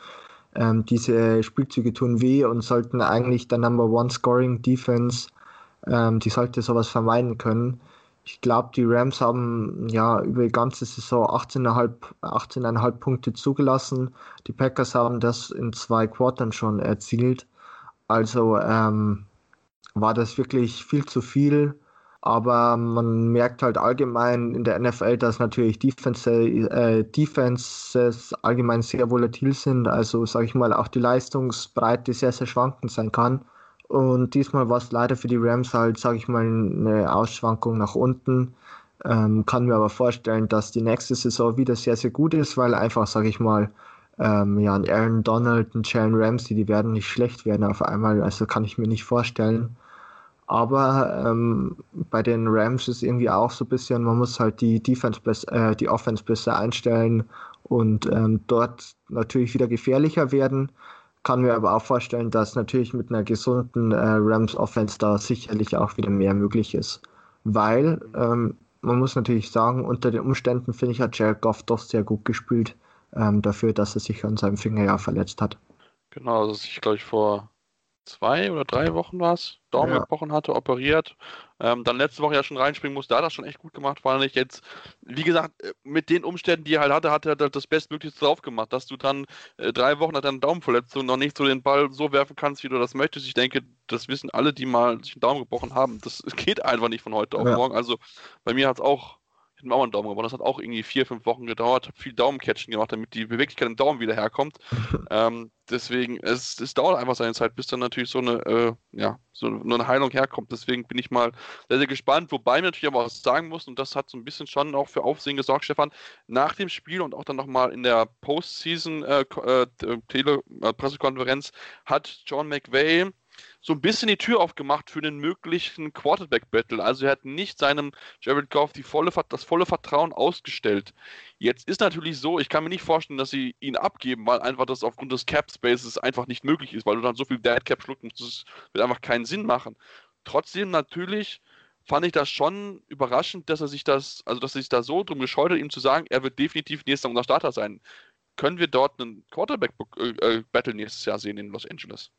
Ähm, diese Spielzüge tun weh und sollten eigentlich der Number One Scoring Defense ähm, die sollte sowas vermeiden können. Ich glaube, die Rams haben ja über die ganze Saison 18,5 18 Punkte zugelassen. Die Packers haben das in zwei Quartern schon erzielt. Also ähm, war das wirklich viel zu viel. Aber man merkt halt allgemein in der NFL, dass natürlich Defense, äh, Defenses allgemein sehr volatil sind. Also sage ich mal, auch die Leistungsbreite sehr, sehr schwankend sein kann. Und diesmal war es leider für die Rams halt, sage ich mal, eine Ausschwankung nach unten. Ähm, kann mir aber vorstellen, dass die nächste Saison wieder sehr, sehr gut ist, weil einfach, sage ich mal, ähm, ja, ein Aaron Donald, ein Jalen Ramsey, die werden nicht schlecht werden auf einmal. Also kann ich mir nicht vorstellen. Aber ähm, bei den Rams ist irgendwie auch so ein bisschen, man muss halt die Defense, äh, die Offense besser einstellen und ähm, dort natürlich wieder gefährlicher werden kann mir aber auch vorstellen, dass natürlich mit einer gesunden äh, Rams Offense da sicherlich auch wieder mehr möglich ist. Weil ähm, man muss natürlich sagen, unter den Umständen finde ich, hat Jared Goff doch sehr gut gespielt, ähm, dafür, dass er sich an seinem Finger ja verletzt hat. Genau, also ich glaube ich vor zwei oder drei Wochen war es, Daumen ja. gebrochen hatte, operiert. Ähm, dann letzte Woche ja schon reinspringen musste, da hat er schon echt gut gemacht, fand ich jetzt. Wie gesagt, äh, mit den Umständen, die er halt hatte, hat er das Bestmöglichste drauf gemacht, dass du dann äh, drei Wochen nach deiner Daumenverletzung noch nicht so den Ball so werfen kannst, wie du das möchtest. Ich denke, das wissen alle, die mal sich einen Daumen gebrochen haben. Das [LAUGHS] geht einfach nicht von heute auf ja. morgen. Also bei mir hat es auch ich habe auch einen Daumen gewonnen. Das hat auch irgendwie vier, fünf Wochen gedauert. Habe viel Daumencatchen gemacht, damit die Beweglichkeit im Daumen wieder herkommt. [LAUGHS] ähm, deswegen, es, es dauert einfach seine Zeit, bis dann natürlich so eine, äh, ja, so eine Heilung herkommt. Deswegen bin ich mal sehr, sehr gespannt. Wobei man natürlich aber auch sagen muss, und das hat so ein bisschen schon auch für Aufsehen gesorgt, Stefan, nach dem Spiel und auch dann nochmal in der Postseason äh, äh, äh, hat John McVay so ein bisschen die Tür aufgemacht für einen möglichen Quarterback-Battle. Also er hat nicht seinem Jared Goff die volle, das volle Vertrauen ausgestellt. Jetzt ist natürlich so, ich kann mir nicht vorstellen, dass sie ihn abgeben, weil einfach das aufgrund des Cap-Spaces einfach nicht möglich ist, weil du dann so viel Dead Cap schlucken musst, das wird einfach keinen Sinn machen. Trotzdem natürlich fand ich das schon überraschend, dass er sich das, also dass er sich da so drum gescheut hat, ihm zu sagen, er wird definitiv nächstes Jahr unser Starter sein. Können wir dort einen Quarterback-Battle äh, nächstes Jahr sehen in Los Angeles?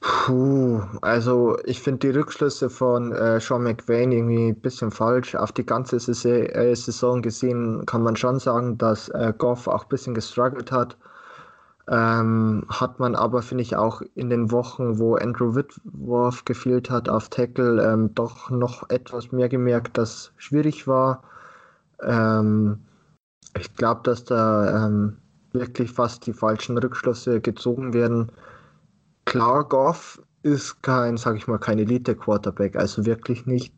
Puh, also ich finde die Rückschlüsse von äh, Sean McVay irgendwie ein bisschen falsch. Auf die ganze Saison, äh, Saison gesehen kann man schon sagen, dass äh, Goff auch ein bisschen gestruggelt hat. Ähm, hat man aber, finde ich, auch in den Wochen, wo Andrew Whitworth gefehlt hat auf Tackle, ähm, doch noch etwas mehr gemerkt, dass schwierig war. Ähm, ich glaube, dass da ähm, wirklich fast die falschen Rückschlüsse gezogen werden klar, Goff ist kein, sag ich mal, kein Elite-Quarterback, also wirklich nicht.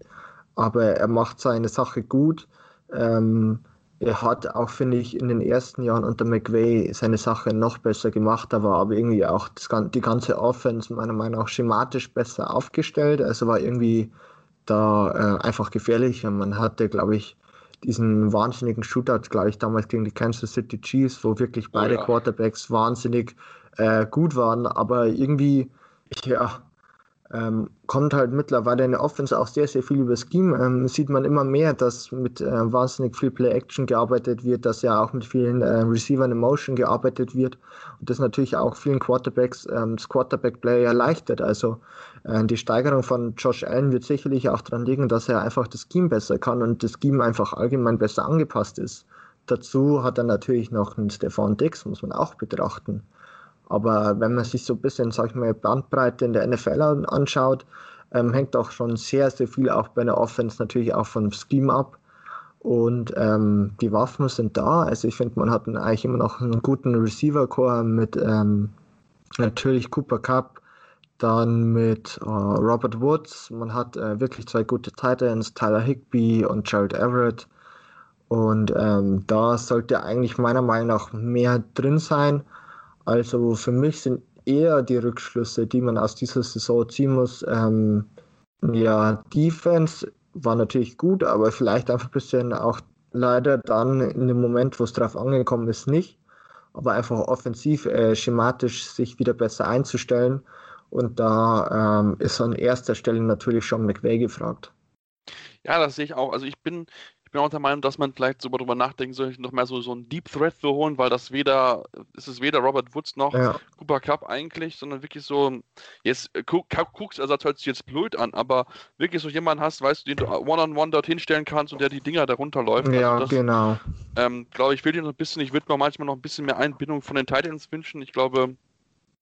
Aber er macht seine Sache gut. Ähm, er hat auch, finde ich, in den ersten Jahren unter McVay seine Sache noch besser gemacht. Da war aber irgendwie auch das, die ganze Offense meiner Meinung nach schematisch besser aufgestellt. Also war irgendwie da äh, einfach gefährlich. Und man hatte, glaube ich, diesen wahnsinnigen Shootout, glaube ich, damals gegen die Kansas City Chiefs, wo wirklich beide oh ja. Quarterbacks wahnsinnig äh, gut waren, aber irgendwie, ja, ähm, kommt halt mittlerweile in der Offense auch sehr, sehr viel über Scheme. Ähm, sieht man immer mehr, dass mit äh, wahnsinnig viel Play-Action gearbeitet wird, dass ja auch mit vielen äh, Receivern in Motion gearbeitet wird und das natürlich auch vielen Quarterbacks ähm, das Quarterback-Play erleichtert. Also äh, die Steigerung von Josh Allen wird sicherlich auch daran liegen, dass er einfach das Scheme besser kann und das Scheme einfach allgemein besser angepasst ist. Dazu hat er natürlich noch einen Stefan Dix, muss man auch betrachten. Aber wenn man sich so ein bisschen, sag ich mal, Bandbreite in der NFL anschaut, ähm, hängt auch schon sehr, sehr viel auch bei der Offense natürlich auch vom Scheme ab. Und ähm, die Waffen sind da. Also ich finde, man hat eigentlich immer noch einen guten Receiver-Core mit ähm, natürlich Cooper Cup, dann mit äh, Robert Woods. Man hat äh, wirklich zwei gute Titans, Tyler Higby und Gerald Everett. Und ähm, da sollte eigentlich meiner Meinung nach mehr drin sein. Also für mich sind eher die Rückschlüsse, die man aus dieser Saison ziehen muss, ähm, ja, Defense war natürlich gut, aber vielleicht einfach ein bisschen auch leider dann in dem Moment, wo es drauf angekommen ist, nicht. Aber einfach offensiv, äh, schematisch sich wieder besser einzustellen. Und da ähm, ist an erster Stelle natürlich schon McVay gefragt. Ja, das sehe ich auch. Also ich bin, bin auch der Meinung, dass man vielleicht so darüber nachdenken soll, noch mehr so, so einen Deep Threat zu holen, weil das weder, es ist weder Robert Woods noch ja. Cooper Cup eigentlich, sondern wirklich so, jetzt guckst, also das hört sich jetzt blöd an, aber wirklich so jemanden hast, weißt du, den du one-on-one -on -one dorthin stellen kannst und der die Dinger darunter läuft. Also ja, das, genau. Ähm, glaube ich, will dir noch ein bisschen, ich würde mir manchmal noch ein bisschen mehr Einbindung von den Titans wünschen. Ich glaube,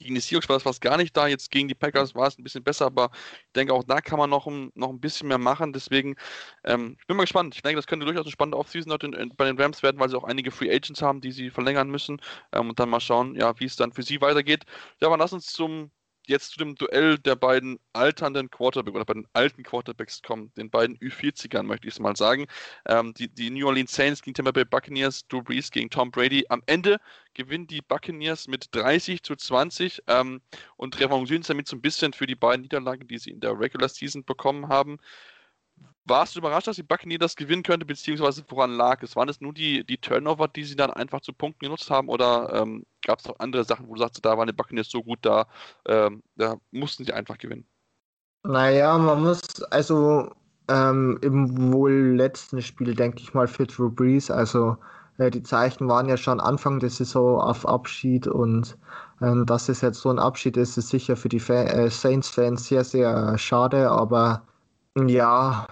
gegen die Seahawks war das fast gar nicht da. Jetzt gegen die Packers war es ein bisschen besser, aber ich denke, auch da kann man noch, ein, noch ein bisschen mehr machen. Deswegen, ähm, ich bin mal gespannt. Ich denke, das könnte durchaus eine spannende Offseason bei den Rams werden, weil sie auch einige Free Agents haben, die sie verlängern müssen. Ähm, und dann mal schauen, ja, wie es dann für sie weitergeht. Ja, aber lass uns zum jetzt zu dem Duell der beiden alternden Quarterbacks oder bei den alten Quarterbacks kommen, den beiden Ü40ern, möchte ich es mal sagen. Ähm, die, die New Orleans Saints gegen Tampa Bay Buccaneers, Drew Brees gegen Tom Brady. Am Ende gewinnen die Buccaneers mit 30 zu 20 ähm, und revanchieren damit so ein bisschen für die beiden Niederlagen, die sie in der Regular Season bekommen haben. Warst du überrascht, dass die Buccaneers das gewinnen könnte, beziehungsweise woran lag es? Waren es nur die, die Turnover, die sie dann einfach zu Punkten genutzt haben, oder ähm, gab es auch andere Sachen, wo du sagst, da waren die Buccaneers so gut, da, ähm, da mussten sie einfach gewinnen? Naja, man muss, also ähm, im wohl letzten Spiel, denke ich mal, für Drew Brees, also äh, die Zeichen waren ja schon Anfang der Saison auf Abschied und ähm, dass es jetzt so ein Abschied ist, ist sicher für die äh, Saints-Fans sehr, sehr schade, aber ja,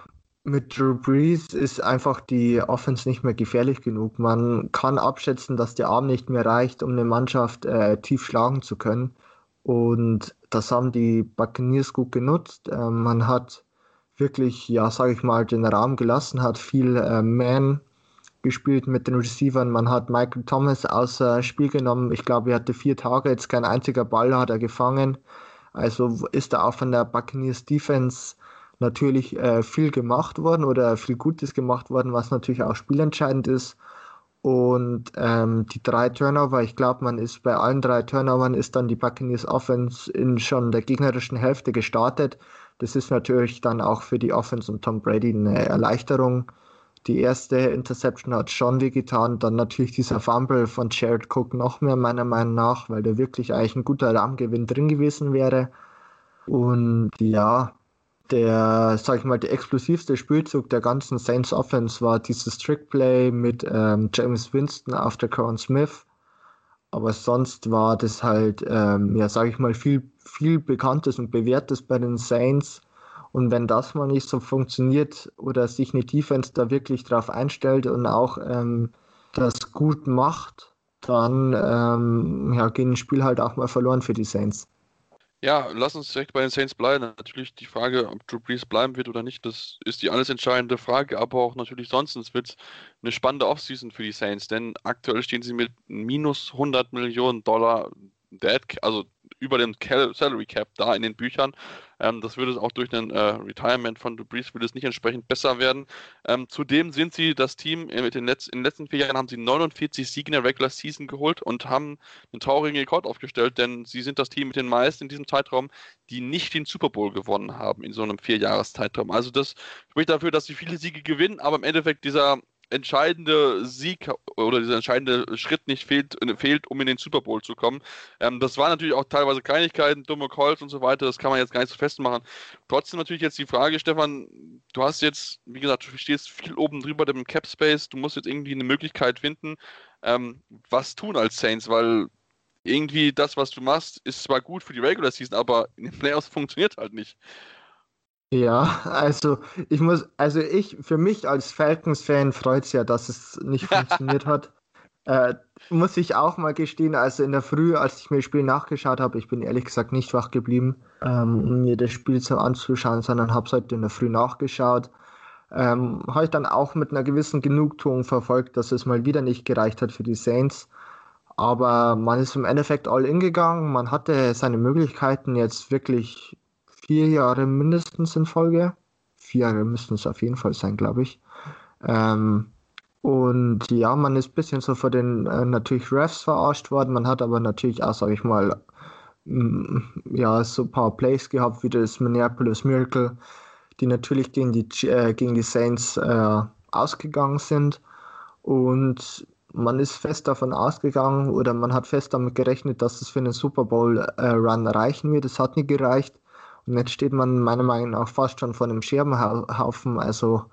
mit Drew Brees ist einfach die Offense nicht mehr gefährlich genug. Man kann abschätzen, dass der Arm nicht mehr reicht, um eine Mannschaft äh, tief schlagen zu können. Und das haben die Buccaneers gut genutzt. Äh, man hat wirklich, ja, sage ich mal, den Raum gelassen, hat viel äh, Man gespielt mit den Receivern. Man hat Michael Thomas außer Spiel genommen. Ich glaube, er hatte vier Tage, jetzt kein einziger Ball hat er gefangen. Also ist da auch von der Buccaneers Defense natürlich äh, viel gemacht worden oder viel Gutes gemacht worden, was natürlich auch spielentscheidend ist. Und ähm, die drei Turnover, ich glaube, man ist bei allen drei Turnovern ist dann die Buccaneers Offense in schon der gegnerischen Hälfte gestartet. Das ist natürlich dann auch für die Offense und Tom Brady eine Erleichterung. Die erste Interception hat schon wehgetan. Dann natürlich dieser Fumble von Jared Cook noch mehr, meiner Meinung nach, weil da wirklich eigentlich ein guter Rahmengewinn drin gewesen wäre. Und ja, der, sag ich mal, der explosivste Spielzug der ganzen Saints Offense war dieses Trickplay mit ähm, James Winston auf der Crown Smith. Aber sonst war das halt, ähm, ja, sag ich mal, viel, viel Bekanntes und Bewährtes bei den Saints. Und wenn das mal nicht so funktioniert oder sich eine Defense da wirklich drauf einstellt und auch ähm, das gut macht, dann ähm, ja, gehen ein Spiel halt auch mal verloren für die Saints. Ja, lass uns direkt bei den Saints bleiben. Natürlich die Frage, ob Drew Brees bleiben wird oder nicht, das ist die alles entscheidende Frage, aber auch natürlich sonst es wird eine spannende Offseason für die Saints, denn aktuell stehen sie mit minus 100 Millionen Dollar Dead, also über dem Salary Cap da in den Büchern. Ähm, das würde auch durch ein äh, Retirement von Dubrees würde es nicht entsprechend besser werden. Ähm, zudem sind sie das Team äh, mit den Letz in den letzten vier Jahren haben sie 49 Siege in der Regular Season geholt und haben einen traurigen Rekord aufgestellt, denn sie sind das Team mit den meisten in diesem Zeitraum, die nicht den Super Bowl gewonnen haben in so einem Vierjahreszeitraum. Also das spricht dafür, dass sie viele Siege gewinnen, aber im Endeffekt dieser entscheidende Sieg oder dieser entscheidende Schritt nicht fehlt, fehlt um in den Super Bowl zu kommen. Ähm, das waren natürlich auch teilweise Kleinigkeiten, dumme Calls und so weiter, das kann man jetzt gar nicht so festmachen. Trotzdem natürlich jetzt die Frage, Stefan, du hast jetzt, wie gesagt, du stehst viel oben drüber dem Cap Space, du musst jetzt irgendwie eine Möglichkeit finden, ähm, was tun als Saints, weil irgendwie das, was du machst, ist zwar gut für die Regular Season, aber in den Playoffs funktioniert halt nicht. Ja, also ich muss, also ich, für mich als Falcons-Fan freut es ja, dass es nicht [LAUGHS] funktioniert hat. Äh, muss ich auch mal gestehen, also in der Früh, als ich mir das Spiel nachgeschaut habe, ich bin ehrlich gesagt nicht wach geblieben, ähm, um mir das Spiel so anzuschauen, sondern habe es heute in der Früh nachgeschaut. Ähm, habe ich dann auch mit einer gewissen Genugtuung verfolgt, dass es mal wieder nicht gereicht hat für die Saints. Aber man ist im Endeffekt all in gegangen, man hatte seine Möglichkeiten jetzt wirklich vier Jahre mindestens in Folge. Vier Jahre müssten es auf jeden Fall sein, glaube ich. Ähm, und ja, man ist ein bisschen so vor den äh, natürlich Refs verarscht worden. Man hat aber natürlich auch, sage ich mal, mm, ja, so ein paar Plays gehabt, wie das Minneapolis Miracle, die natürlich gegen die, äh, gegen die Saints äh, ausgegangen sind. Und man ist fest davon ausgegangen oder man hat fest damit gerechnet, dass es für einen Super Bowl äh, reichen wird. Es hat nicht gereicht. Und jetzt steht man meiner Meinung nach fast schon vor einem Scherbenhaufen. Also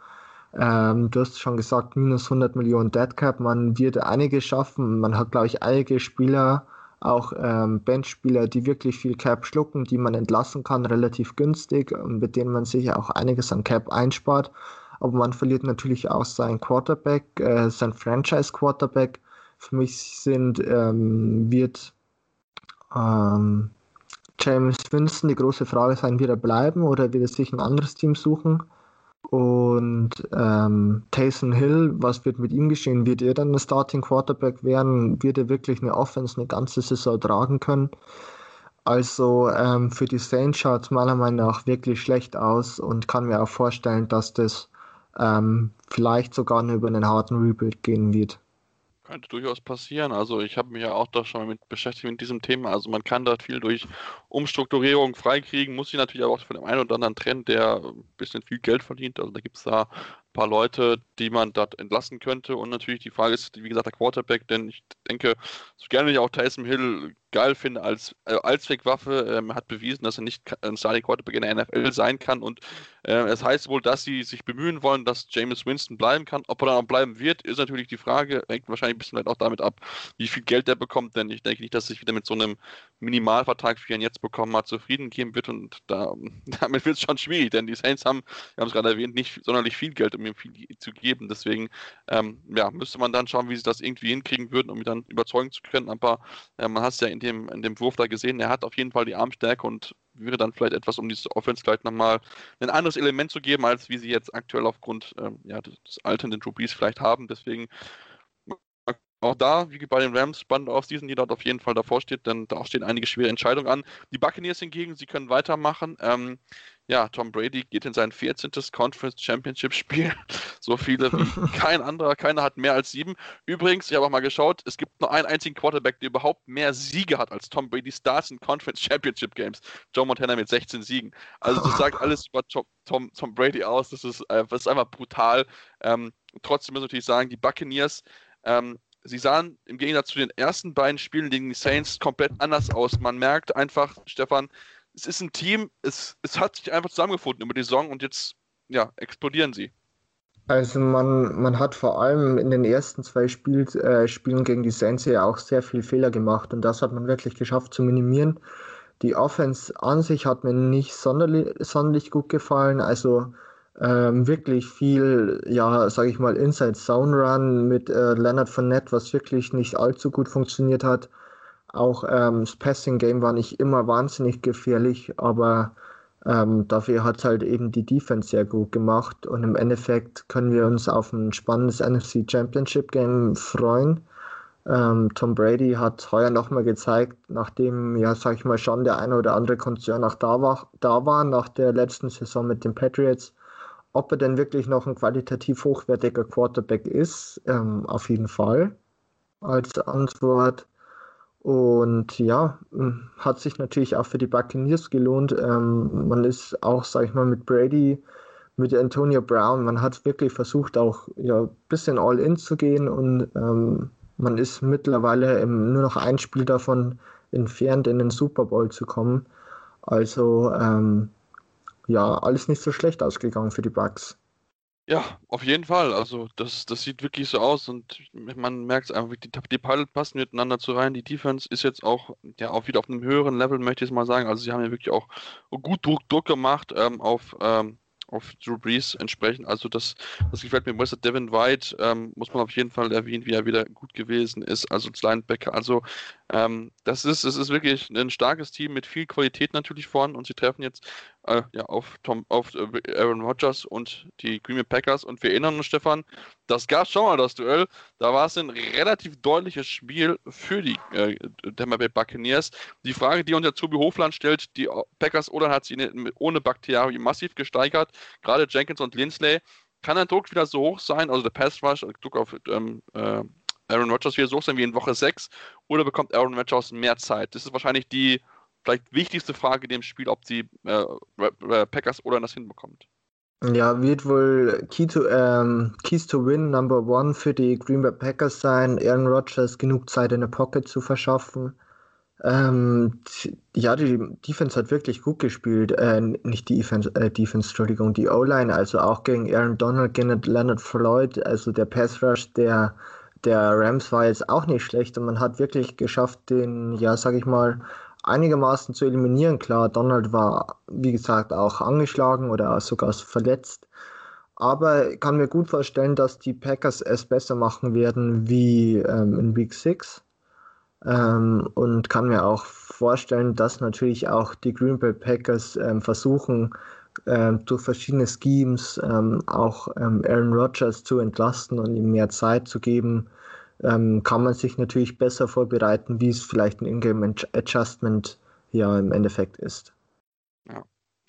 ähm, du hast schon gesagt, minus 100 Millionen Deadcap. Man wird einiges schaffen. Man hat, glaube ich, einige Spieler, auch ähm, Benchspieler, die wirklich viel Cap schlucken, die man entlassen kann, relativ günstig und mit denen man sich auch einiges an Cap einspart. Aber man verliert natürlich auch seinen Quarterback, äh, sein Franchise-Quarterback. Für mich sind, ähm, wird ähm, James Winston die große Frage sein, wird er bleiben oder wird er sich ein anderes Team suchen? Und ähm, Taysom Hill, was wird mit ihm geschehen? Wird er dann ein Starting Quarterback werden? Wird er wirklich eine Offense eine ganze Saison tragen können? Also ähm, für die Saints schaut es meiner Meinung nach wirklich schlecht aus und kann mir auch vorstellen, dass das ähm, vielleicht sogar nur über einen harten Rebuild gehen wird. Könnte durchaus passieren. Also ich habe mich ja auch da schon mit beschäftigt mit diesem Thema. Also man kann da viel durch Umstrukturierung freikriegen, muss sich natürlich auch von dem einen oder anderen trennen, der ein bisschen viel Geld verdient. Also da gibt es da paar Leute, die man dort entlassen könnte. Und natürlich die Frage ist, wie gesagt, der Quarterback, denn ich denke, so gerne ich auch Tyson Hill geil finde als äh, Allzweckwaffe, ähm, hat bewiesen, dass er nicht ein Starting Quarterback in der NFL sein kann. Und äh, es heißt wohl, dass sie sich bemühen wollen, dass James Winston bleiben kann. Ob er dann auch bleiben wird, ist natürlich die Frage. Hängt wahrscheinlich ein bisschen auch damit ab, wie viel Geld er bekommt. Denn ich denke nicht, dass er sich wieder mit so einem Minimalvertrag, wie er ihn jetzt bekommen hat, zufrieden geben wird. Und da, [LAUGHS] damit wird es schon schwierig, denn die Saints haben, wir haben es gerade erwähnt, nicht sonderlich viel Geld, um ihm viel zu geben. Deswegen ähm, ja, müsste man dann schauen, wie sie das irgendwie hinkriegen würden, um ihn dann überzeugen zu können. Aber äh, man hat es ja in dem, in dem Wurf da gesehen, er hat auf jeden Fall die Armstärke und wäre dann vielleicht etwas, um diese Offense vielleicht nochmal ein anderes Element zu geben, als wie sie jetzt aktuell aufgrund ähm, ja, des, des alternden Drew vielleicht haben. Deswegen auch da, wie bei den Rams, spannende Offseason, die dort auf jeden Fall davor steht, denn da stehen einige schwere Entscheidungen an. Die Buccaneers hingegen, sie können weitermachen. Ähm, ja, Tom Brady geht in sein 14. Conference Championship Spiel. [LAUGHS] So viele wie [LAUGHS] kein anderer. Keiner hat mehr als sieben. Übrigens, ich habe auch mal geschaut, es gibt nur einen einzigen Quarterback, der überhaupt mehr Siege hat als Tom Brady Starts in Conference Championship Games. Joe Montana mit 16 Siegen. Also das sagt [LAUGHS] alles über Tom, Tom, Tom Brady aus. Das ist, äh, das ist einfach brutal. Ähm, trotzdem muss ich natürlich sagen, die Buccaneers, ähm, sie sahen im Gegensatz zu den ersten beiden Spielen gegen die Saints komplett anders aus. Man merkt einfach, Stefan, es ist ein Team, es, es hat sich einfach zusammengefunden über die Saison und jetzt ja, explodieren sie. Also man, man hat vor allem in den ersten zwei Spiel, äh, Spielen gegen die Saints ja auch sehr viel Fehler gemacht und das hat man wirklich geschafft zu minimieren. Die Offense an sich hat mir nicht sonderlich, sonderlich gut gefallen, also ähm, wirklich viel, ja, sage ich mal, Inside Zone Run mit äh, Leonard Fournette, was wirklich nicht allzu gut funktioniert hat. Auch ähm, das Passing Game war nicht immer wahnsinnig gefährlich, aber ähm, dafür hat halt eben die Defense sehr gut gemacht und im Endeffekt können wir uns auf ein spannendes NFC Championship Game freuen. Ähm, Tom Brady hat heuer nochmal gezeigt, nachdem, ja, sag ich mal, schon der eine oder andere Konzern auch da war, da war nach der letzten Saison mit den Patriots, ob er denn wirklich noch ein qualitativ hochwertiger Quarterback ist, ähm, auf jeden Fall als Antwort. Und ja, hat sich natürlich auch für die Buccaneers gelohnt. Ähm, man ist auch, sag ich mal, mit Brady, mit Antonio Brown, man hat wirklich versucht, auch ja, ein bisschen all-in zu gehen und ähm, man ist mittlerweile im, nur noch ein Spiel davon entfernt, in den Super Bowl zu kommen. Also ähm, ja, alles nicht so schlecht ausgegangen für die Bucks. Ja, auf jeden Fall. Also das, das sieht wirklich so aus und man merkt es einfach, die, die Pilot passen miteinander zu rein. Die Defense ist jetzt auch, ja, auch wieder auf einem höheren Level, möchte ich es mal sagen. Also sie haben ja wirklich auch gut Druck, Druck gemacht ähm, auf, ähm, auf Drew Brees entsprechend. Also das, das gefällt mir. Wester Devin White ähm, muss man auf jeden Fall erwähnen, wie er wieder gut gewesen ist. Also als Linebacker. Also ähm, das ist, es ist wirklich ein starkes Team mit viel Qualität natürlich vorn und sie treffen jetzt äh, ja, auf, Tom, auf äh, Aaron Rodgers und die Green Bay Packers. Und wir erinnern uns, Stefan, das gab schon mal das Duell. Da war es ein relativ deutliches Spiel für die äh, Tampa Bay Buccaneers. Die Frage, die uns der Zubi Hofland stellt, die Packers oder hat sie ohne Bakterien massiv gesteigert. Gerade Jenkins und Lindsley. Kann der Druck wieder so hoch sein, also der Pass Rush, Druck auf ähm, äh, Aaron Rodgers wieder so sein wie in Woche 6 oder bekommt Aaron Rodgers mehr Zeit? Das ist wahrscheinlich die vielleicht wichtigste Frage in dem Spiel, ob die äh, Packers oder das hinbekommt. Ja, wird wohl Key to, ähm, Keys to Win Number One für die Green Bay Packers sein, Aaron Rodgers genug Zeit in der Pocket zu verschaffen. Ähm, ja, die Defense hat wirklich gut gespielt. Äh, nicht die Defense, äh, Defense, Entschuldigung, die O-Line, also auch gegen Aaron Donald, gegen Leonard Floyd, also der Pass Rush der, der Rams war jetzt auch nicht schlecht und man hat wirklich geschafft, den, ja, sag ich mal, einigermaßen zu eliminieren. Klar, Donald war, wie gesagt, auch angeschlagen oder sogar verletzt. Aber ich kann mir gut vorstellen, dass die Packers es besser machen werden wie ähm, in Week 6. Ähm, und kann mir auch vorstellen, dass natürlich auch die Green Bay Packers ähm, versuchen, durch verschiedene Schemes ähm, auch ähm, Aaron Rodgers zu entlasten und ihm mehr Zeit zu geben, ähm, kann man sich natürlich besser vorbereiten, wie es vielleicht ein Ingame Adjustment ja im Endeffekt ist. Ja,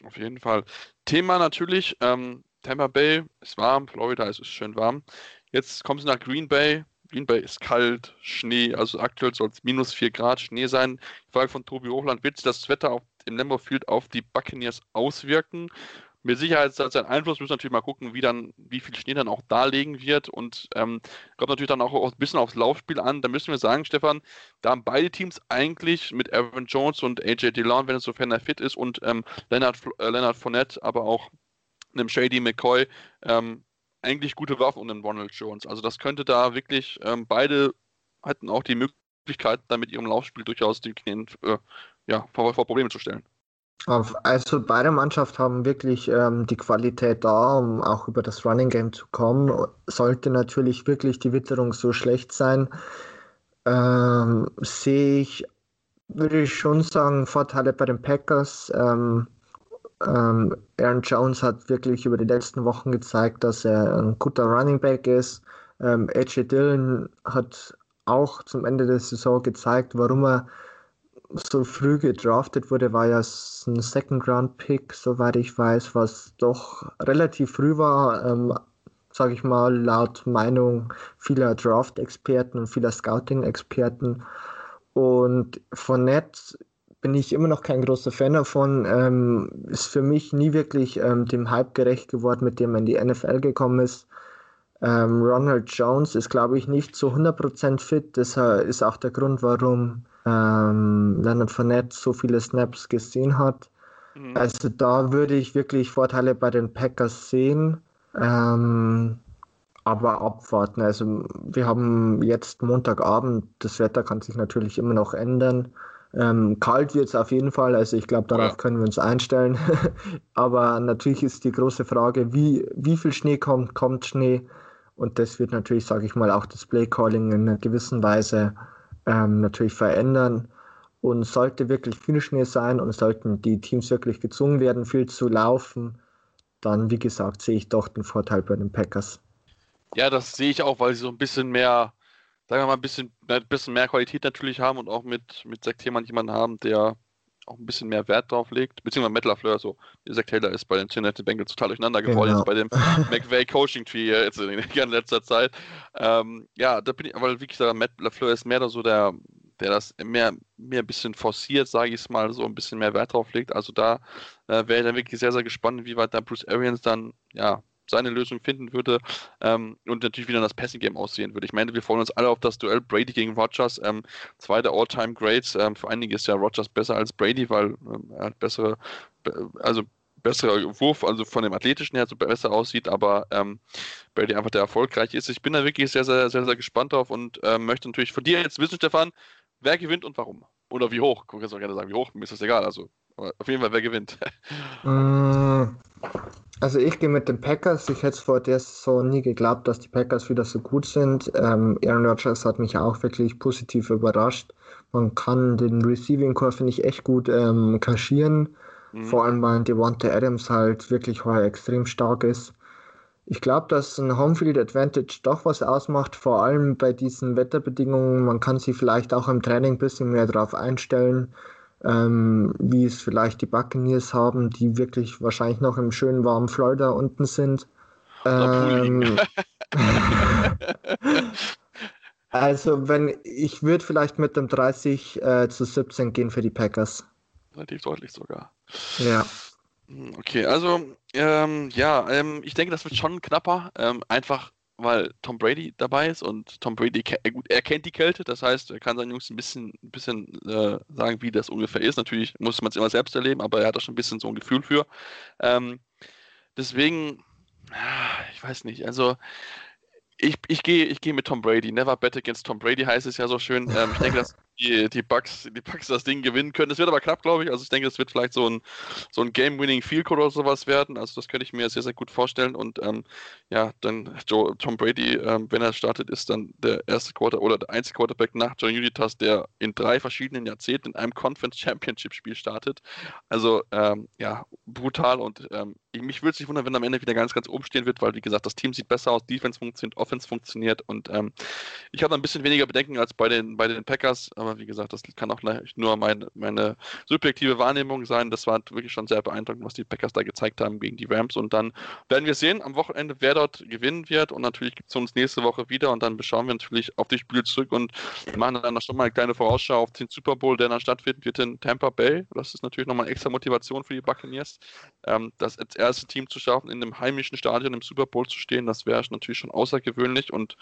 auf jeden Fall. Thema natürlich, ähm, Tampa Bay ist warm, Florida ist schön warm. Jetzt kommen sie nach Green Bay. Green Bay ist kalt, Schnee, also aktuell soll es minus 4 Grad Schnee sein. Die Frage von Tobi Hochland, wird sich das Wetter auf, im Lambeau Field auf die Buccaneers auswirken? Mit Sicherheit hat es einen Einfluss, müssen natürlich mal gucken, wie dann, wie viel Schnee dann auch darlegen wird und ähm, kommt natürlich dann auch ein bisschen aufs Laufspiel an. Da müssen wir sagen, Stefan, da haben beide Teams eigentlich mit Aaron Jones und AJ Dillon, wenn es sofern er fit ist, und ähm, Leonard, äh, Leonard Fournette, aber auch einem Shady McCoy, ähm, eigentlich gute Waffen und einen Ronald Jones. Also das könnte da wirklich, ähm, beide hätten auch die Möglichkeit, da mit ihrem Laufspiel durchaus die Knien äh, ja, vor, vor Probleme zu stellen. Also beide Mannschaften haben wirklich ähm, die Qualität da, um auch über das Running Game zu kommen. Sollte natürlich wirklich die Witterung so schlecht sein, ähm, sehe ich, würde ich schon sagen, Vorteile bei den Packers. Ähm, ähm, Aaron Jones hat wirklich über die letzten Wochen gezeigt, dass er ein guter Running Back ist. Ähm, AJ Dillon hat auch zum Ende der Saison gezeigt, warum er so früh gedraftet wurde, war ja ein Second-Round-Pick, soweit ich weiß, was doch relativ früh war, ähm, sage ich mal, laut Meinung vieler Draft-Experten und vieler Scouting-Experten. Und von Netz bin ich immer noch kein großer Fan davon. Ähm, ist für mich nie wirklich ähm, dem Hype gerecht geworden, mit dem er in die NFL gekommen ist. Ähm, Ronald Jones ist, glaube ich, nicht zu 100% fit. Das ist auch der Grund, warum ähm, Leonard Fournette so viele Snaps gesehen hat. Mhm. Also da würde ich wirklich Vorteile bei den Packers sehen. Ähm, aber abwarten. Also wir haben jetzt Montagabend, das Wetter kann sich natürlich immer noch ändern. Ähm, kalt wird es auf jeden Fall, also ich glaube, darauf ja. können wir uns einstellen. [LAUGHS] aber natürlich ist die große Frage, wie, wie viel Schnee kommt, kommt Schnee? Und das wird natürlich, sage ich mal, auch das Play-Calling in einer gewissen Weise ähm, natürlich verändern. Und sollte wirklich viel sein und sollten die Teams wirklich gezwungen werden, viel zu laufen, dann, wie gesagt, sehe ich doch den Vorteil bei den Packers. Ja, das sehe ich auch, weil sie so ein bisschen mehr, sagen wir mal, ein bisschen, ein bisschen mehr Qualität natürlich haben und auch mit, mit Zach jemanden haben, der auch ein bisschen mehr Wert drauf legt, beziehungsweise Matt LaFleur, so Zach Taylor ist bei den Cincinnati Bengals total durcheinander geworden, genau. jetzt bei dem [LAUGHS] McVay Coaching Tree jetzt in, [LAUGHS] in letzter Zeit. Ähm, ja, da bin ich, aber wie gesagt, Matt LaFleur ist mehr so der, der das mehr, mehr ein bisschen forciert, sage ich es mal, so ein bisschen mehr Wert drauf legt. Also da äh, wäre ich dann wirklich sehr, sehr gespannt, wie weit da Bruce Arians dann, ja, seine Lösung finden würde ähm, und natürlich wieder das Passing Game aussehen würde. Ich meine, wir freuen uns alle auf das Duell Brady gegen Rogers. Ähm, zwei der All-Time Greats. Ähm, für einige ist ja Rogers besser als Brady, weil ähm, er hat bessere, also besserer Wurf, also von dem athletischen her so besser aussieht, aber ähm, Brady einfach der erfolgreich ist. Ich bin da wirklich sehr, sehr, sehr, sehr gespannt drauf und ähm, möchte natürlich von dir jetzt wissen, Stefan, wer gewinnt und warum? Oder wie hoch? Du kannst auch gerne sagen, wie hoch, mir ist das egal. Also auf jeden Fall, wer gewinnt? Also ich gehe mit den Packers. Ich hätte vor der Saison nie geglaubt, dass die Packers wieder so gut sind. Ähm, Aaron Rodgers hat mich auch wirklich positiv überrascht. Man kann den Receiving Core, finde ich, echt gut ähm, kaschieren. Mhm. Vor allem, weil Devonta Adams halt wirklich heuer extrem stark ist. Ich glaube, dass ein Homefield Advantage doch was ausmacht, vor allem bei diesen Wetterbedingungen. Man kann sich vielleicht auch im Training ein bisschen mehr darauf einstellen ähm, wie es vielleicht die Buccaneers haben, die wirklich wahrscheinlich noch im schönen warmen Florida unten sind. Ähm, [LAUGHS] also wenn ich würde vielleicht mit dem 30 äh, zu 17 gehen für die Packers. Relativ deutlich sogar. Ja. Hm, okay, also ähm, ja, ähm, ich denke, das wird schon knapper. Ähm, einfach weil Tom Brady dabei ist und Tom Brady äh, gut, er kennt die Kälte, das heißt, er kann seinen Jungs ein bisschen, ein bisschen äh, sagen, wie das ungefähr ist. Natürlich muss man es immer selbst erleben, aber er hat da schon ein bisschen so ein Gefühl für. Ähm, deswegen, ah, ich weiß nicht, also ich, ich gehe ich geh mit Tom Brady. Never bet against Tom Brady heißt es ja so schön. Ähm, ich denke, dass die, die, Bucks, die Bucks das Ding gewinnen können. Es wird aber knapp, glaube ich. Also ich denke, es wird vielleicht so ein, so ein Game-Winning Field Goal oder sowas werden. Also das könnte ich mir sehr, sehr gut vorstellen. Und ähm, ja, dann Joe, Tom Brady, ähm, wenn er startet, ist dann der erste Quarter oder der einzige Quarterback nach John Unitas, der in drei verschiedenen Jahrzehnten in einem Conference Championship Spiel startet. Also ähm, ja, brutal und ähm, mich würde es nicht wundern, wenn am Ende wieder ganz, ganz oben stehen wird, weil wie gesagt, das Team sieht besser aus, Defense funktioniert, Offense funktioniert und ähm, ich habe ein bisschen weniger Bedenken als bei den, bei den Packers, aber wie gesagt, das kann auch nur meine, meine subjektive Wahrnehmung sein. Das war wirklich schon sehr beeindruckend, was die Packers da gezeigt haben gegen die Rams. Und dann werden wir sehen am Wochenende, wer dort gewinnen wird. Und natürlich gibt es uns nächste Woche wieder und dann beschauen wir natürlich auf die Spiele zurück und machen dann schon mal eine kleine Vorausschau auf den Super Bowl, der dann stattfinden wird in Tampa Bay. Das ist natürlich nochmal extra Motivation für die Buccaneers, ähm, das als erste Team zu schaffen, in einem heimischen Stadion im Super Bowl zu stehen. Das wäre natürlich schon außergewöhnlich und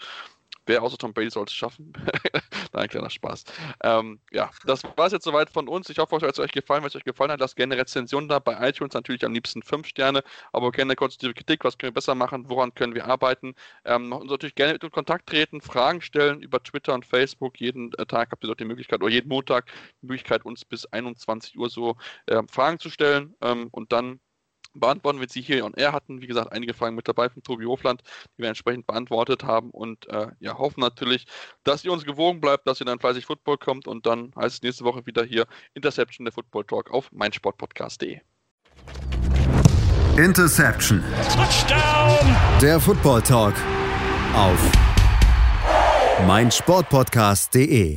Wer außer Tom Brady soll es schaffen? [LAUGHS] Nein, kleiner Spaß. Ähm, ja, das war es jetzt soweit von uns. Ich hoffe, es hat euch gefallen. Wenn es euch gefallen hat, lasst gerne Rezensionen da bei iTunes. Natürlich am liebsten 5 Sterne, aber gerne konstruktive Kritik. Was können wir besser machen? Woran können wir arbeiten? Ähm, uns natürlich gerne in Kontakt treten, Fragen stellen über Twitter und Facebook. Jeden äh, Tag habt ihr dort die Möglichkeit, oder jeden Montag die Möglichkeit, uns bis 21 Uhr so äh, Fragen zu stellen. Ähm, und dann beantworten wir sie hier on air hatten. Wie gesagt, einige Fragen mit dabei von Tobi Hofland, die wir entsprechend beantwortet haben und äh, ja, hoffen natürlich, dass ihr uns gewogen bleibt, dass ihr dann fleißig Football kommt und dann heißt es nächste Woche wieder hier Interception der Football Talk auf meinsportpodcast.de. Interception. Touchdown. Der Football Talk auf meinsportpodcast.de.